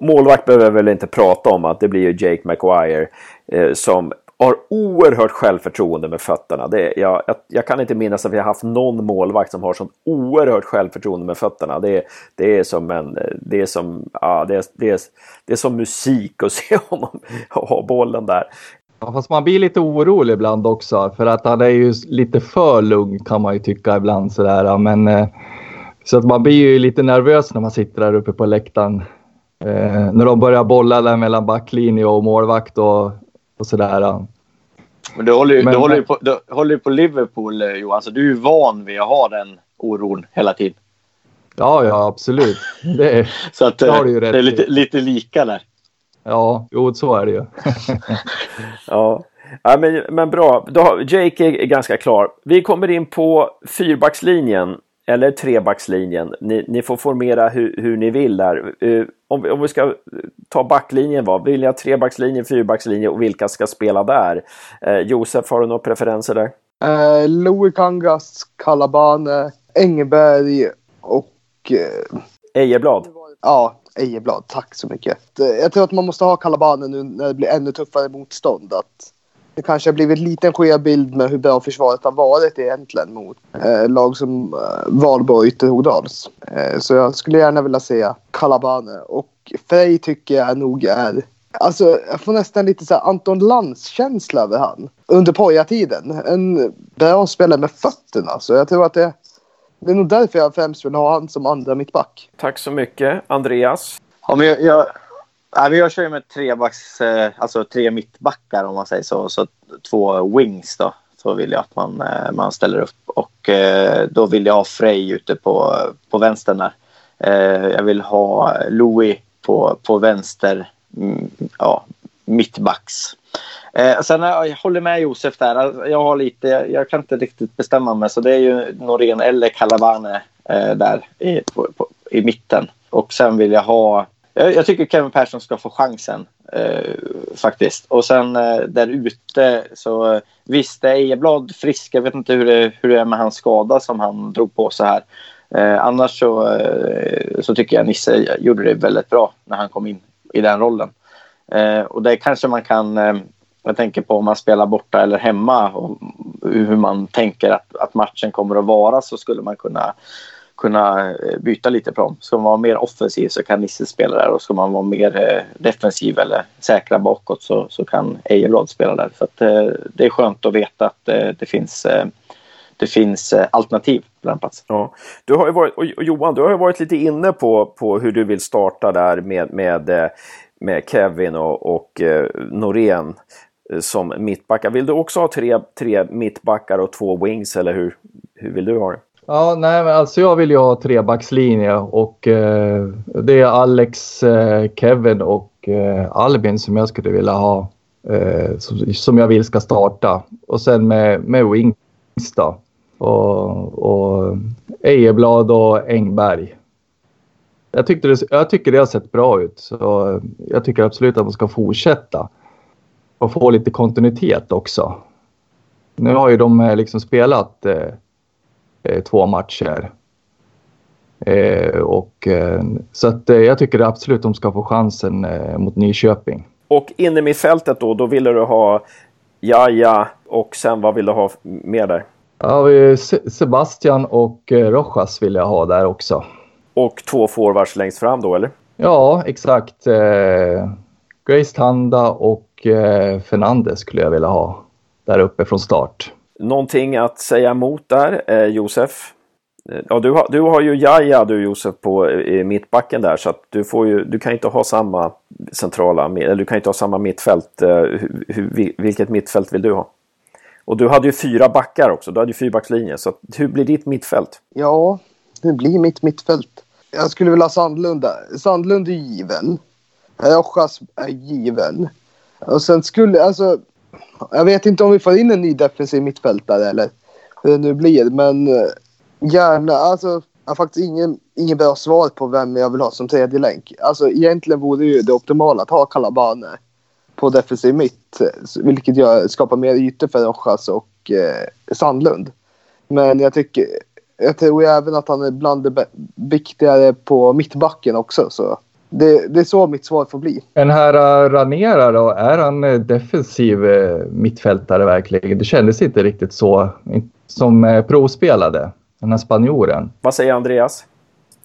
målvakt behöver väl inte prata om att det blir ju Jake Maguire eh, som har oerhört självförtroende med fötterna. Det, jag, jag, jag, kan inte minnas att vi har haft någon målvakt som har sån oerhört självförtroende med fötterna. Det, det är som en, det är som, ja, det, är, det, är, det är som musik att se honom ha bollen där. Ja, fast man blir lite orolig ibland också för att han är ju lite för lugn kan man ju tycka ibland sådär. Men eh, så att man blir ju lite nervös när man sitter där uppe på läktaren. Eh, när de börjar bolla där mellan backlinje och målvakt och och sådär. Men du håller ju, men, du håller ju på, du håller på Liverpool eh, Johan, så du är ju van vid att ha den oron hela tiden. Ja, ja absolut. Det, så att, det, har du ju rätt det är lite, lite lika där. Ja, jo så är det ju. ja. Ja, men, men bra, då, Jake är ganska klar. Vi kommer in på fyrbackslinjen eller trebackslinjen. Ni, ni får formera hur, hur ni vill där. Uh, om, om vi ska ta backlinjen, vad vill jag trebackslinje, fyrbackslinje och vilka ska spela där? Uh, Josef, har du några preferenser där? Uh, Louis Kangas, Kalabane, Engberg och... Uh... Ejeblad? Ja, Ejeblad. Tack så mycket. Jag tror att man måste ha Kalabane nu när det blir ännu tuffare motstånd. Att det kanske har blivit en liten skev bild med hur bra försvaret har varit egentligen mot eh, lag som eh, Valborg och Ytterhogdals. Eh, så jag skulle gärna vilja se Kalabane. Och Frej tycker jag nog är Alltså, jag får nästan lite så Anton Lantz-känsla över han. Under Poja-tiden. En bra spelare med fötterna. Så jag tror att det, det är nog därför jag främst vill ha han som andra mittback. Tack så mycket. Andreas? Ja, men jag, jag, Nej, jag kör ju med tre, backs, eh, alltså tre mittbackar om man säger så. Så två wings då. Så vill jag att man, eh, man ställer upp. Och eh, då vill jag ha Frej ute på, på vänstern där. Jag vill ha Louis på, på vänster mm, ja, mittbacks. Eh, sen jag, jag håller med Josef där. Alltså, jag har lite, jag kan inte riktigt bestämma mig så det är ju Norén eller Calavane eh, där i, på, på, i mitten. Och sen vill jag ha jag, jag, tycker Kevin Persson ska få chansen eh, faktiskt. Och sen eh, där ute så eh, visst, är Ejeblad frisk. Jag vet inte hur det, hur det är med hans skada som han drog på sig här. Eh, annars så, eh, så tycker jag Nisse gjorde det väldigt bra när han kom in i den rollen. Eh, och det kanske man kan eh, jag tänker på om man spelar borta eller hemma och hur man tänker att, att matchen kommer att vara så skulle man kunna kunna eh, byta lite på dem. Ska man vara mer offensiv så kan Nisse spela där och ska man vara mer eh, defensiv eller säkra bakåt så, så kan Ejeblad spela där. Så att, eh, det är skönt att veta att det finns det finns alternativ på den platsen. Ja. Du har varit, och Johan, du har varit lite inne på, på hur du vill starta där med, med, med Kevin och, och Norén som mittbackar. Vill du också ha tre, tre mittbackar och två wings eller hur, hur vill du ha det? Ja, nej, men alltså jag vill ju ha trebackslinje och eh, det är Alex, eh, Kevin och eh, Albin som jag skulle vilja ha. Eh, som, som, jag vill ska starta. Och sen med, med Wings då. Och, och Ejeblad och Engberg. Jag, tyckte det, jag tycker det har sett bra ut. Så jag tycker absolut att man ska fortsätta. Och få lite kontinuitet också. Nu har ju de eh, liksom spelat Eh, två matcher. Eh, och, eh, så att, jag tycker absolut de ska få chansen mot Nyköping. Och inne i mittfältet då, då ville du ha Jaja och sen vad vill du ha mer där? Ja, Sebastian och Rojas vill jag ha där också. Och två forwards längst fram då eller? Ja, exakt. Grace Tanda och Fernandez skulle jag vilja ha där uppe från start. Någonting att säga emot där, eh, Josef? Eh, ja, du har, du har ju Jaja du Josef på i mittbacken där så att du, får ju, du kan inte ha samma centrala, eller du kan inte ha samma mittfält. Eh, hur, vilket mittfält vill du ha? Och du hade ju fyra backar också, du hade ju fyrbackslinje. Så hur blir ditt mittfält? Ja, hur blir mitt mittfält? Jag skulle vilja ha Sandlund där. Sandlund är given. Rojas är given. Och sen skulle, alltså jag vet inte om vi får in en ny defensiv mittfältare eller hur det nu blir. Men eh, gärna, alltså jag har faktiskt ingen, ingen bra svar på vem jag vill ha som tredje länk. Alltså egentligen vore ju det optimala att ha Calabane på defensiv mitt. Eh, vilket gör, skapar mer ytor för Rojas och eh, Sandlund. Men jag tycker, jag tror även att han är bland det viktigare på mittbacken också. Så det, det är så mitt svar får bli. Den här uh, Ranera då, är han eh, defensiv eh, mittfältare verkligen? Det kändes inte riktigt så som eh, provspelade, den här spanjoren. Vad säger Andreas?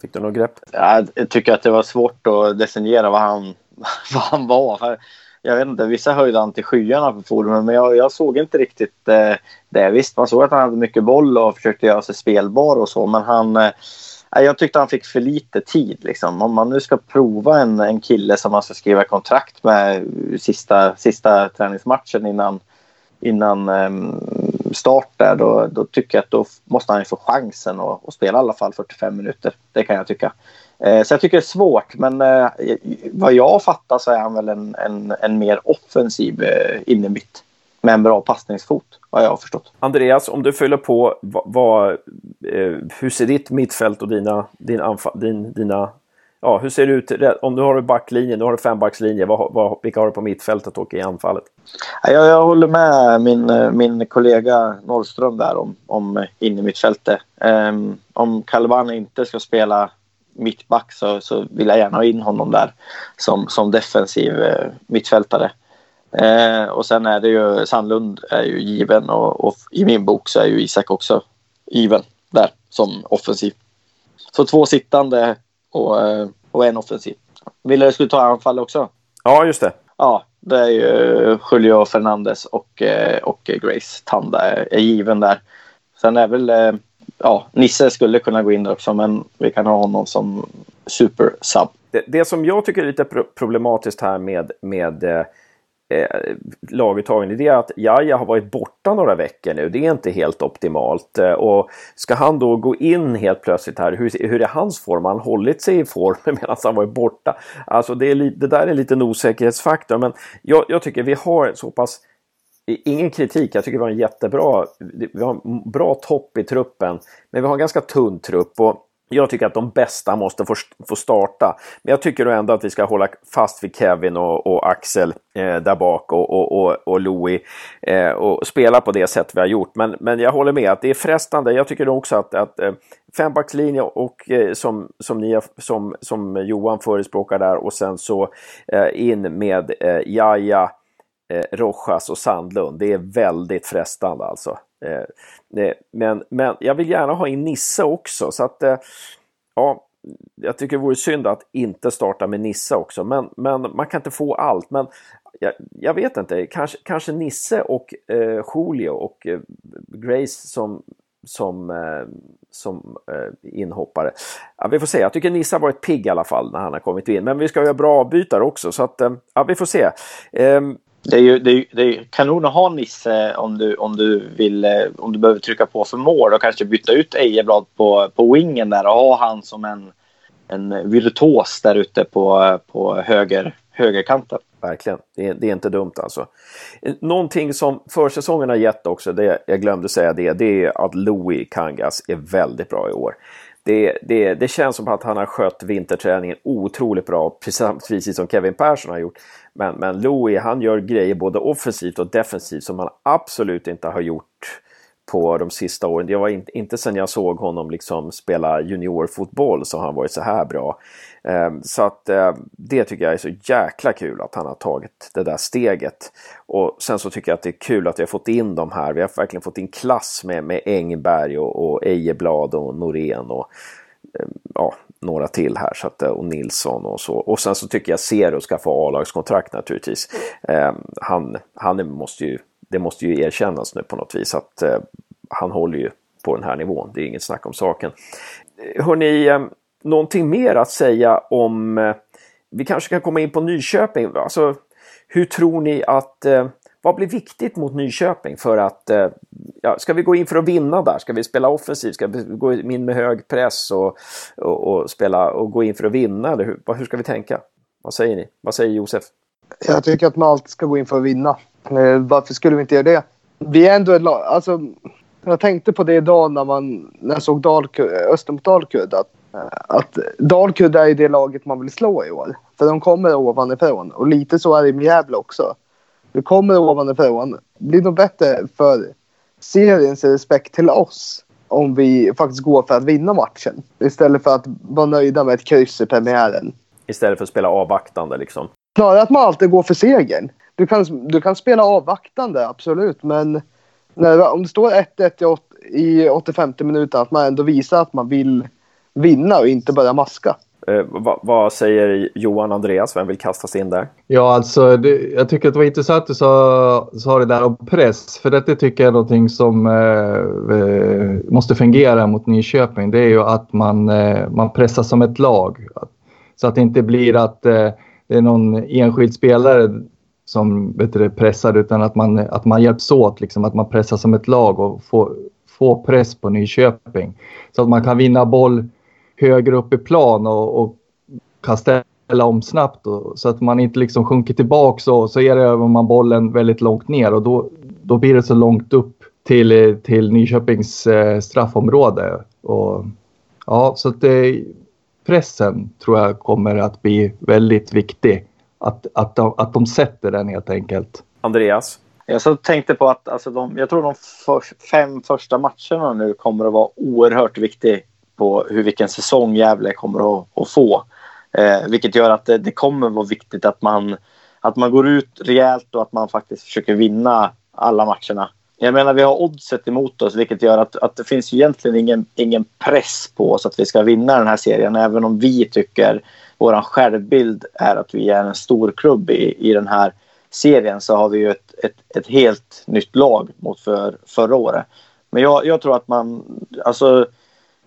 Fick du något grepp? Jag tycker att det var svårt att definiera vad han, vad han var. Jag vet inte, vissa höjde han till skyarna på forumen, men jag, jag såg inte riktigt eh, det. Visst, man såg att han hade mycket boll och försökte göra sig spelbar och så, men han... Eh, jag tyckte han fick för lite tid. Liksom. Om man nu ska prova en, en kille som alltså man ska skriva kontrakt med sista, sista träningsmatchen innan, innan um, start där, då, då tycker jag att då måste han ju få chansen att, att spela i alla fall 45 minuter. Det kan jag tycka. Eh, så jag tycker det är svårt, men eh, vad jag fattar så är han väl en, en, en mer offensiv eh, innermitt med en bra passningsfot, har jag förstått. Andreas, om du fyller på, vad, vad, eh, hur ser ditt mittfält och dina, din anfa- din, dina Ja, hur ser det ut om du har backlinjen, du har en fembackslinje, vad, vad, vilka har du på mittfältet och i anfallet? Ja, Jag, jag håller med min, min kollega Norrström där om, om in i mittfältet. Um, om Calvani inte ska spela mittback så, så vill jag gärna ha in honom där som, som defensiv eh, mittfältare. Eh, och sen är det ju Sandlund är ju given och, och i min bok så är ju Isak också given där som offensiv. Så två sittande och, eh, och en offensiv. Vill du skulle ta anfall också? Ja, just det. Ja, det är ju Julio Fernandez och, eh, och Grace Tanda är, given där. Sen är väl, eh, ja, Nisse skulle kunna gå in där också, men vi kan ha honom som super sub. Det, det som jag tycker är lite pro problematiskt här med, med eh, laguttagning det är att Jaja har varit borta några veckor nu. Det är inte helt optimalt. Eh, och ska han då gå in helt plötsligt här, hur, hur är hans form? Har han hållit sig i form medan han varit borta? Alltså det, är det där är en liten osäkerhetsfaktor. Men jag, jag tycker vi har så pass Ingen kritik, jag tycker vi har en jättebra, vi har en bra topp i truppen. Men vi har en ganska tunn trupp. Och jag tycker att de bästa måste få, få starta. Men jag tycker ändå att vi ska hålla fast vid Kevin och, och Axel eh, där bak och, och, och, och Louis eh, och spela på det sätt vi har gjort. Men, men jag håller med att det är frestande. Jag tycker också att, att eh, fembackslinje och eh, som, som, ni, som, som Johan förespråkar där och sen så eh, in med eh, Jaja, eh, Rojas och Sandlund. Det är väldigt frestande alltså. Eh, eh, men, men jag vill gärna ha in Nisse också så att eh, ja, jag tycker det vore synd att inte starta med Nisse också. Men, men man kan inte få allt. Men jag, jag vet inte, kanske, kanske Nisse och eh, Julio och eh, Grace som, som, eh, som eh, inhoppare. Ja, vi får se, jag tycker Nisse har varit pigg i alla fall när han har kommit in. Men vi ska göra bra avbytare också så att ja, vi får se. Ehm, det är ju det är, det är kanon att ha Nisse om du, om, du vill, eh, om du behöver trycka på för mål och kanske byta ut Ejeblad på, på wingen där och ha han som en, en virtuos där ute på, på höger, högerkanten. Verkligen, det är, det är, inte dumt alltså. Någonting som försäsongen har gett också, det, jag glömde säga det, det är att Louis Kangas är väldigt bra i år. Det, det, det känns som att han har skött vinterträningen otroligt bra, precis som Kevin Persson har gjort. Men, men Louis, han gör grejer både offensivt och defensivt som han absolut inte har gjort på de sista åren. Det var inte, inte sen jag såg honom liksom spela juniorfotboll så har han varit så här bra. Ehm, så att eh, det tycker jag är så jäkla kul att han har tagit det där steget. Och sen så tycker jag att det är kul att vi har fått in de här. Vi har verkligen fått in klass med, med Engberg och, och Ejeblad och Norén och ehm, ja, några till här så att, eh, och Nilsson och så. Och sen så tycker jag Zero ska få A-lagskontrakt naturligtvis. Ehm, han, han måste ju det måste ju erkännas nu på något vis att eh, han håller ju på den här nivån. Det är inget snack om saken. Hörrni, eh, någonting mer att säga om... Eh, vi kanske kan komma in på Nyköping. Alltså, hur tror ni att... Eh, vad blir viktigt mot Nyköping för att... Eh, ja, ska vi gå in för att vinna där? Ska vi spela offensivt? Ska vi gå in med hög press och, och, och spela och gå in för att vinna? Eller hur, hur ska vi tänka? Vad säger ni? Vad säger Josef? Jag tycker att man alltid ska gå in för att vinna. Varför skulle vi inte göra det? Vi är ändå ett lag. Alltså, jag tänkte på det idag när, man, när jag såg Dalkurd, Öster mot Dalkurd. Att, att Dalkurd är det laget man vill slå i år. För de kommer ovanifrån. Och lite så är det med Gävle också. Vi kommer ovanifrån. Det blir nog bättre för seriens respekt till oss om vi faktiskt går för att vinna matchen. Istället för att vara nöjda med ett kryss i premiären. Istället för att spela avvaktande liksom. Snarare att man alltid går för segern. Du kan, du kan spela avvaktande, absolut. Men när, om det står 1-1 i 85 minuter, att man ändå visar att man vill vinna och inte börja maska. Eh, vad, vad, säger Johan Andreas? Vem vill kasta sig in där? Ja, alltså det, jag tycker att det var intressant att du sa, sa det där om press. För det tycker jag är någonting som eh, eh, måste fungera mot Nyköping. Det är ju att man, eh, man pressar som ett lag. Så att det inte blir att eh, det är någon enskild spelare som vet du, pressar utan att man, att man hjälps åt. Liksom, att man pressar som ett lag och får, får press på Nyköping. Så att man kan vinna boll högre upp i plan och, och kan ställa om snabbt. Och, så att man inte liksom sjunker tillbaka och så är det över man bollen väldigt långt ner och då, då blir det så långt upp till, till Nyköpings eh, straffområde. Och, ja, så att det, pressen tror jag kommer att bli väldigt viktig. Att, att, de, att de sätter den helt enkelt. Andreas? Jag så tänkte på att alltså de, jag tror de för, fem första matcherna nu kommer att vara oerhört viktiga på hur vilken säsong Gävle kommer att, att få. Eh, vilket gör att det, det kommer vara viktigt att man, att man går ut rejält och att man faktiskt försöker vinna alla matcherna. Jag menar, vi har oddset emot oss, vilket gör att, att det finns egentligen ingen, ingen press på oss att vi ska vinna den här serien, även om vi tycker vår självbild är att vi är en stor klubb i, i den här serien så har vi ju ett, ett, ett helt nytt lag mot för, förra året. Men jag, jag tror att man, alltså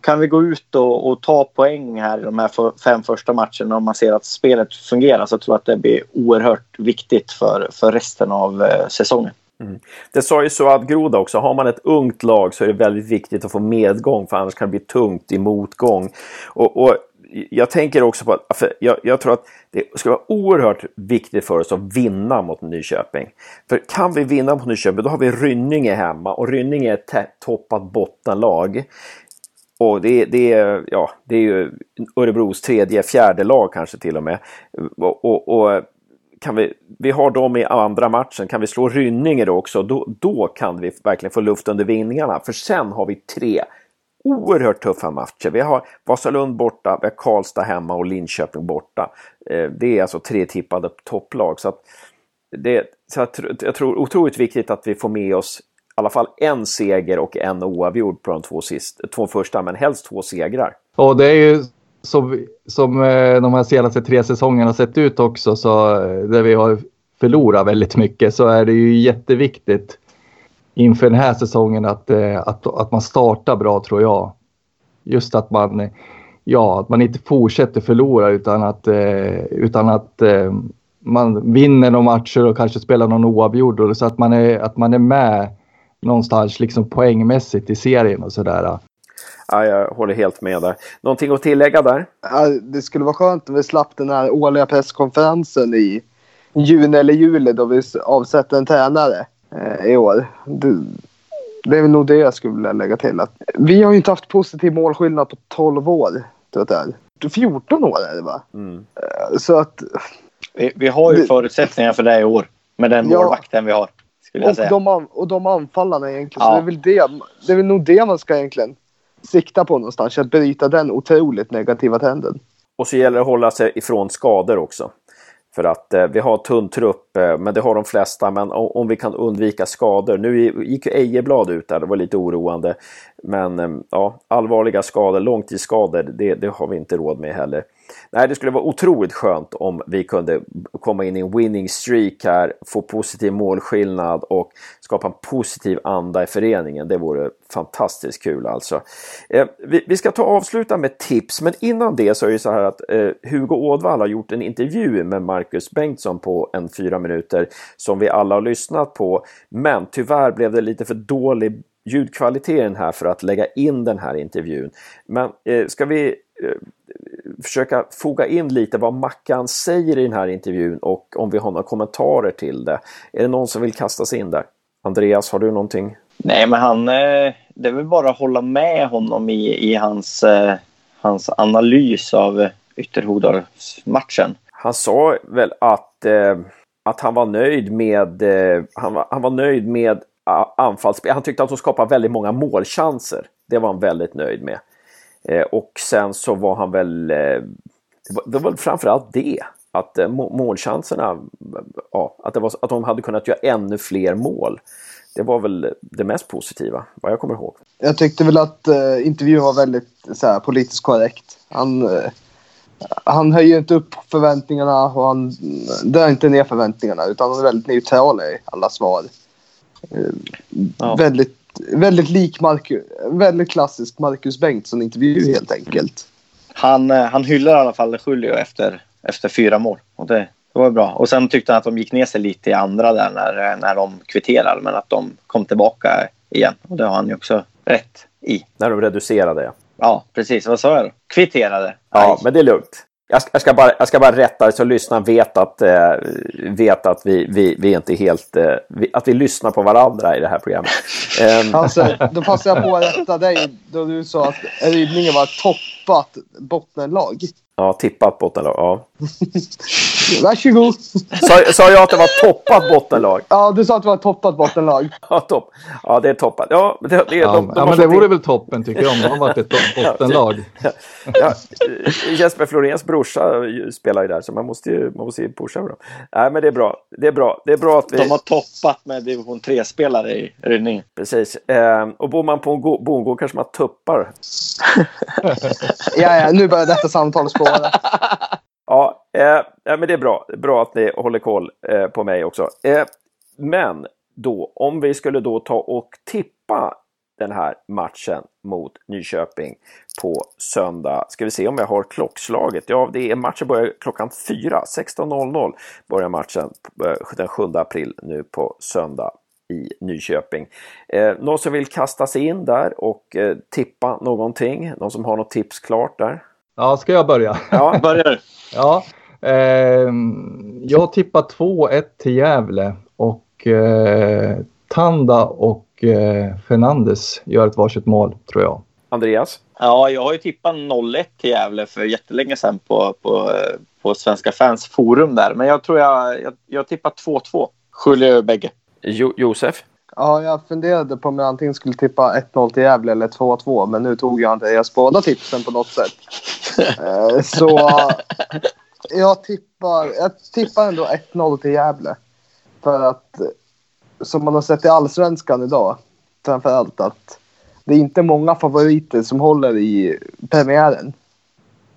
kan vi gå ut och, och, ta poäng här i de här fem första matcherna om man ser att spelet fungerar så tror jag att det blir oerhört viktigt för, för resten av eh, säsongen. Mm. Det sa ju så att Groda också, har man ett ungt lag så är det väldigt viktigt att få medgång för annars kan det bli tungt i motgång. Och, och jag tänker också på att jag, jag, tror att det ska vara oerhört viktigt för oss att vinna mot Nyköping. För kan vi vinna mot Nyköping då har vi Rynninge hemma och Rynninge är ett toppat bottenlag. Och det, det, är, ja, det är ju Örebros tredje, fjärde lag kanske till och med. Och, och, och, kan vi, vi har dem i andra matchen, kan vi slå Rynninge då också, då, då kan vi verkligen få luft under vingarna. För sen har vi tre oerhört tuffa matcher. Vi har Vasalund borta, vi har Karlstad hemma och Linköping borta. Eh, det är alltså tre tippade topplag. Så, att det, så jag, jag tror otroligt viktigt att vi får med oss alla fall en seger och en oavgjord på de två, sist, två första, men helst två segrar. Och det är ju som, som eh, de här senaste tre säsongerna sett ut också, så eh, där vi har förlorat väldigt mycket, så är det ju jätteviktigt inför den här säsongen att, eh, att, att man startar bra tror jag. Just att man, ja, att man inte fortsätter förlora utan att, utan att man vinner några matcher och kanske spelar någon oavgjord så att man är, att man är med någonstans liksom poängmässigt i serien och sådär. Ja, jag håller helt med där. Någonting att tillägga där? Ja, det skulle vara skönt om vi slapp den här årliga presskonferensen i juni eller juli då vi avsätter en tränare eh, i år. Det, det, är nog det jag skulle vilja lägga till. Att vi har ju inte haft positiv målskillnad på 12 år. Tror jag det är. 14 år är det va? Mm. Eh, så att... Vi, vi har ju det, förutsättningar för det i år. Med den ja, målvakten vi har. Och de, och de anfallarna egentligen. Ja. Så det, är väl det, det är väl nog det man ska egentligen sikta på någonstans. Att bryta den otroligt negativa trenden. Och så gäller det att hålla sig ifrån skador också. För att eh, vi har tunn trupp, eh, men det har de flesta. Men om, om, vi kan undvika skador. Nu gick ju Ejeblad ut där, det var lite oroande. Men eh, ja, allvarliga skador, långtidsskador, det, det har vi inte råd med heller. Nej, det skulle vara otroligt skönt om vi kunde komma in i en winning streak här, få positiv målskillnad och skapa en positiv anda i föreningen. Det vore fantastiskt kul alltså. Eh, vi, vi, ska ta avsluta med tips, men innan det så är det så här att eh, Hugo Ådvall har gjort en intervju med Marcus Bengtsson på en fyra minuter som vi alla har lyssnat på. Men tyvärr blev det lite för dålig ljudkvaliteten här för att lägga in den här intervjun. Men eh, ska vi eh, försöka foga in lite vad Mackan säger i den här intervjun och om vi har några kommentarer till det. Är det någon som vill kasta sig in där? Andreas, har du någonting? Nej, men han, eh, det är väl bara att hålla med honom i, i hans, eh, hans analys av Ytterhogdalsmatchen. Han sa väl att, att han var nöjd med, han var, han var nöjd med anfallsspel. Han tyckte att de skapade väldigt många målchanser. Det var han väldigt nöjd med. Eh, och sen så var han väl, eh, det var, framförallt det, att eh, målchanserna, ja, att, det var, att de hade kunnat göra ännu fler mål. Det var väl det mest positiva, vad jag kommer ihåg. Jag tyckte väl att eh, intervjun var väldigt så här, politiskt korrekt. Han, eh, han höjer inte upp förväntningarna och han drar inte ner förväntningarna utan han är väldigt neutral i alla svar. Eh, ja. Väldigt väldigt lik Marcus, väldigt klassisk Marcus Bengtsson intervju helt enkelt. Han, eh, han hyllar i alla fall Julio efter, efter fyra mål. Och det, det var bra. Och sen tyckte han att de gick ner sig lite i andra där när, när de kvitterade. Men att de kom tillbaka igen. Och det har han ju också rätt i. När de reducerade ja. Ja, precis. Vad sa jag då? Kvitterade. Ja, Aj. men det är lugnt. Jag ska, jag ska, bara, jag ska bara rätta så lyssnarna vet att, eh, vet att vi, vi, vi inte helt... Eh, vi, att vi lyssnar på varandra i det här programmet. Um. Alltså, då passar jag på att rätta dig då du sa att ridningen var toppat bottenlag. Ja, tippat bottenlag. Ja. Varsågod. Sa, sa jag att det var toppat bottenlag? Ja, du sa att det var toppat bottenlag. Ja, topp. Ja, det är toppat. Ja, det, det, ja, de, de ja men det vore väl toppen tycker jag om de varit ett bottenlag. Ja, ja, Jesper Floréns brorsa spelar ju där så man måste ju, man måste ju pusha dem. Nej, men det är bra. Det är bra. Det är bra att vi... De har toppat med division 3-spelare i ridning. Precis. Ehm, och bor man på en bondgård kanske man tuppar. ja, ja, nu börjar detta samtal spåra ja, eh, men det är bra. Bra att ni håller koll eh, på mig också. Eh, men då, om vi skulle då ta och tippa den här matchen mot Nyköping på söndag. Ska vi se om jag har klockslaget? Ja, det är matchen börjar klockan 4. 16.00 börjar matchen eh, den 7 april nu på söndag i Nyköping. Eh, någon som vill kasta sig in där och eh, tippa någonting? Någon som har något tips klart där? Ja, ska jag börja? Ja, börjar Ja, eh, jag tippar 2-1 till Gävle och eh, Tanda och eh, Fernandes gör ett varsitt mål, tror jag. Andreas? Ja, jag har ju tippat 0-1 till Gävle för jättelänge sedan på, på, på Svenska fans forum där. Men jag tror jag, jag, jag tippar 2-2. Skiljer över bägge. Jo, Josef? Ja, jag funderade på om jag antingen skulle tippa 1-0 till Gävle eller 2-2. Men nu tog jag inte deras båda tipsen på något sätt. Eh, så jag tippar, jag tippar ändå 1-0 till Gävle. För att som man har sett i allsvenskan idag. Framför allt att det är inte många favoriter som håller i premiären.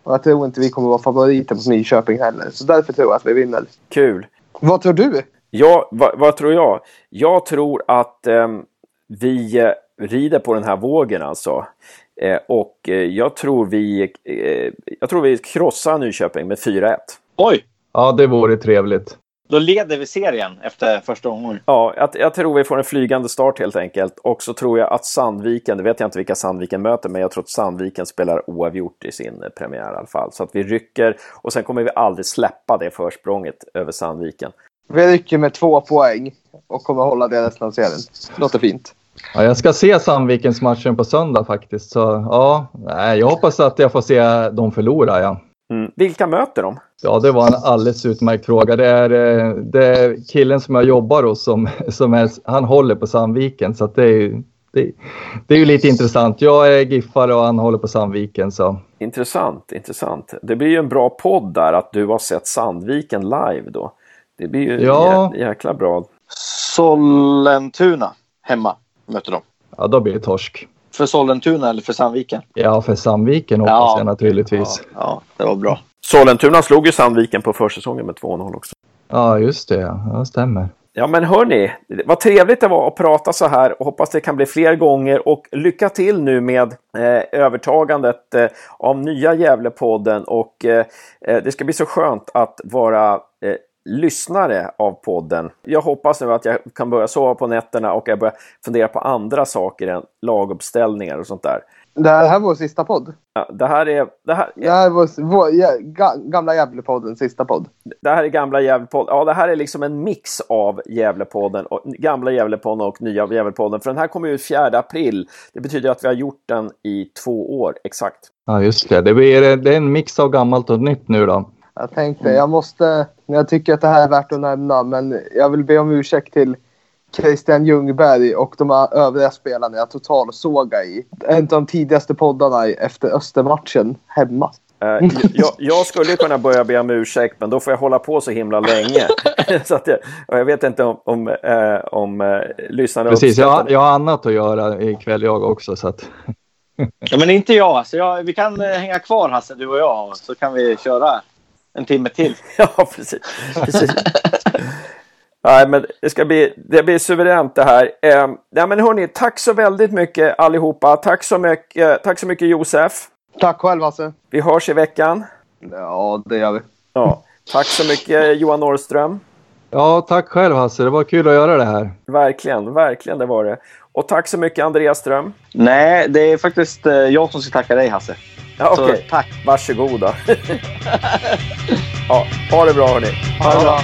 Och jag tror inte vi kommer vara favoriter mot Nyköping heller. Så därför tror jag att vi vinner. Kul. Vad tror du? Ja, vad, vad tror jag? Jag tror att eh, vi eh, rider på den här vågen alltså. Eh, och eh, jag tror vi eh, jag tror vi krossar Nyköping med 4-1. Oj! Ja, det vore trevligt. Då leder vi serien efter första omgången. Ja, jag, jag, tror vi får en flygande start helt enkelt. Och så tror jag att Sandviken, det vet jag inte vilka Sandviken möter, men jag tror att Sandviken spelar oavgjort i sin premiär i alla fall. Så att vi rycker och sen kommer vi aldrig släppa det försprånget över Sandviken. Vi rycker med två poäng och kommer hålla det resten av serien. Låter fint. Ja, jag ska se Sandvikens matchen på söndag faktiskt. Så ja, jag hoppas att jag får se dem förlora. Ja. Mm. Vilka möter de? Ja, det var en alldeles utmärkt fråga. Det är, eh, det är killen som jag jobbar hos som, som är, han håller på Sandviken. Så det är, det, det är ju lite intressant. Jag är giffare och han håller på Sandviken. Så. Intressant, intressant. Det blir ju en bra podd där att du har sett Sandviken live då. Det blir ju ja. jäkla bra. Sollentuna hemma möter de. Ja, då blir det torsk. För Sollentuna eller för Sandviken? Ja, för Sandviken hoppas ja, jag naturligtvis. Ja, ja, det var bra. Sollentuna slog ju Sandviken på försäsongen med 2-0 också. Ja, just det. Ja, det stämmer. Ja, men hörni, vad trevligt det var att prata så här och hoppas det kan bli fler gånger och lycka till nu med eh, övertagandet eh, av nya Gävlepodden och eh, eh det ska bli så skönt att vara lyssnare av podden. Jag hoppas nu att jag kan börja sova på nätterna och jag börjar fundera på andra saker än laguppställningar och sånt där. Det här, var vår sista podd. Ja, det här är, det här, Det här var vår, ja, ga, gamla Gävlepodden, sista podd. det här är gamla Gävlepodden. Ja, det här är liksom en mix av Gävlepodden, och, gamla Gävlepodden och nya Gävlepodden. För den här kommer ut 4 april. Det betyder att vi har gjort den i två år exakt. Ja, just det. Det, blir, det är en mix av gammalt och nytt nu då. Jag tänkte, jag måste, jag tycker att det här är värt att nämna, men jag vill be om ursäkt till Christian Ljungberg och de övriga spelarna jag totalsågade i en av de tidigaste poddarna efter Östermatchen hemma. Eh, jag, jag skulle kunna börja be om ursäkt, men då får jag hålla på så himla länge. så att jag, jag vet inte om, om, eh, om eh, lyssnarna Precis, jag, det. jag har annat att göra ikväll jag också. Så att, Ja, men inte jag. Alltså, jag. Vi kan hänga kvar Hasse, du och jag. Så kan vi köra en timme till. Ja, precis. precis. Nej, men det ska bli, det blir suveränt det här. Eh, nej, men hörni, tack så väldigt mycket allihopa. Tack så mycket, tack så mycket Josef. Tack själv Hasse. Vi hörs i veckan. Ja, det gör vi. Ja. Tack så mycket Johan Norrström. ja, tack själv Hasse. Det var kul att göra det här. Verkligen, verkligen det var det. Och tack så mycket Andreas Ström. Nej, det är faktiskt eh, jag som ska tacka dig Hasse. Ja, Okej, tack. varsågoda. ja, ha det bra hörni. Ha det bra.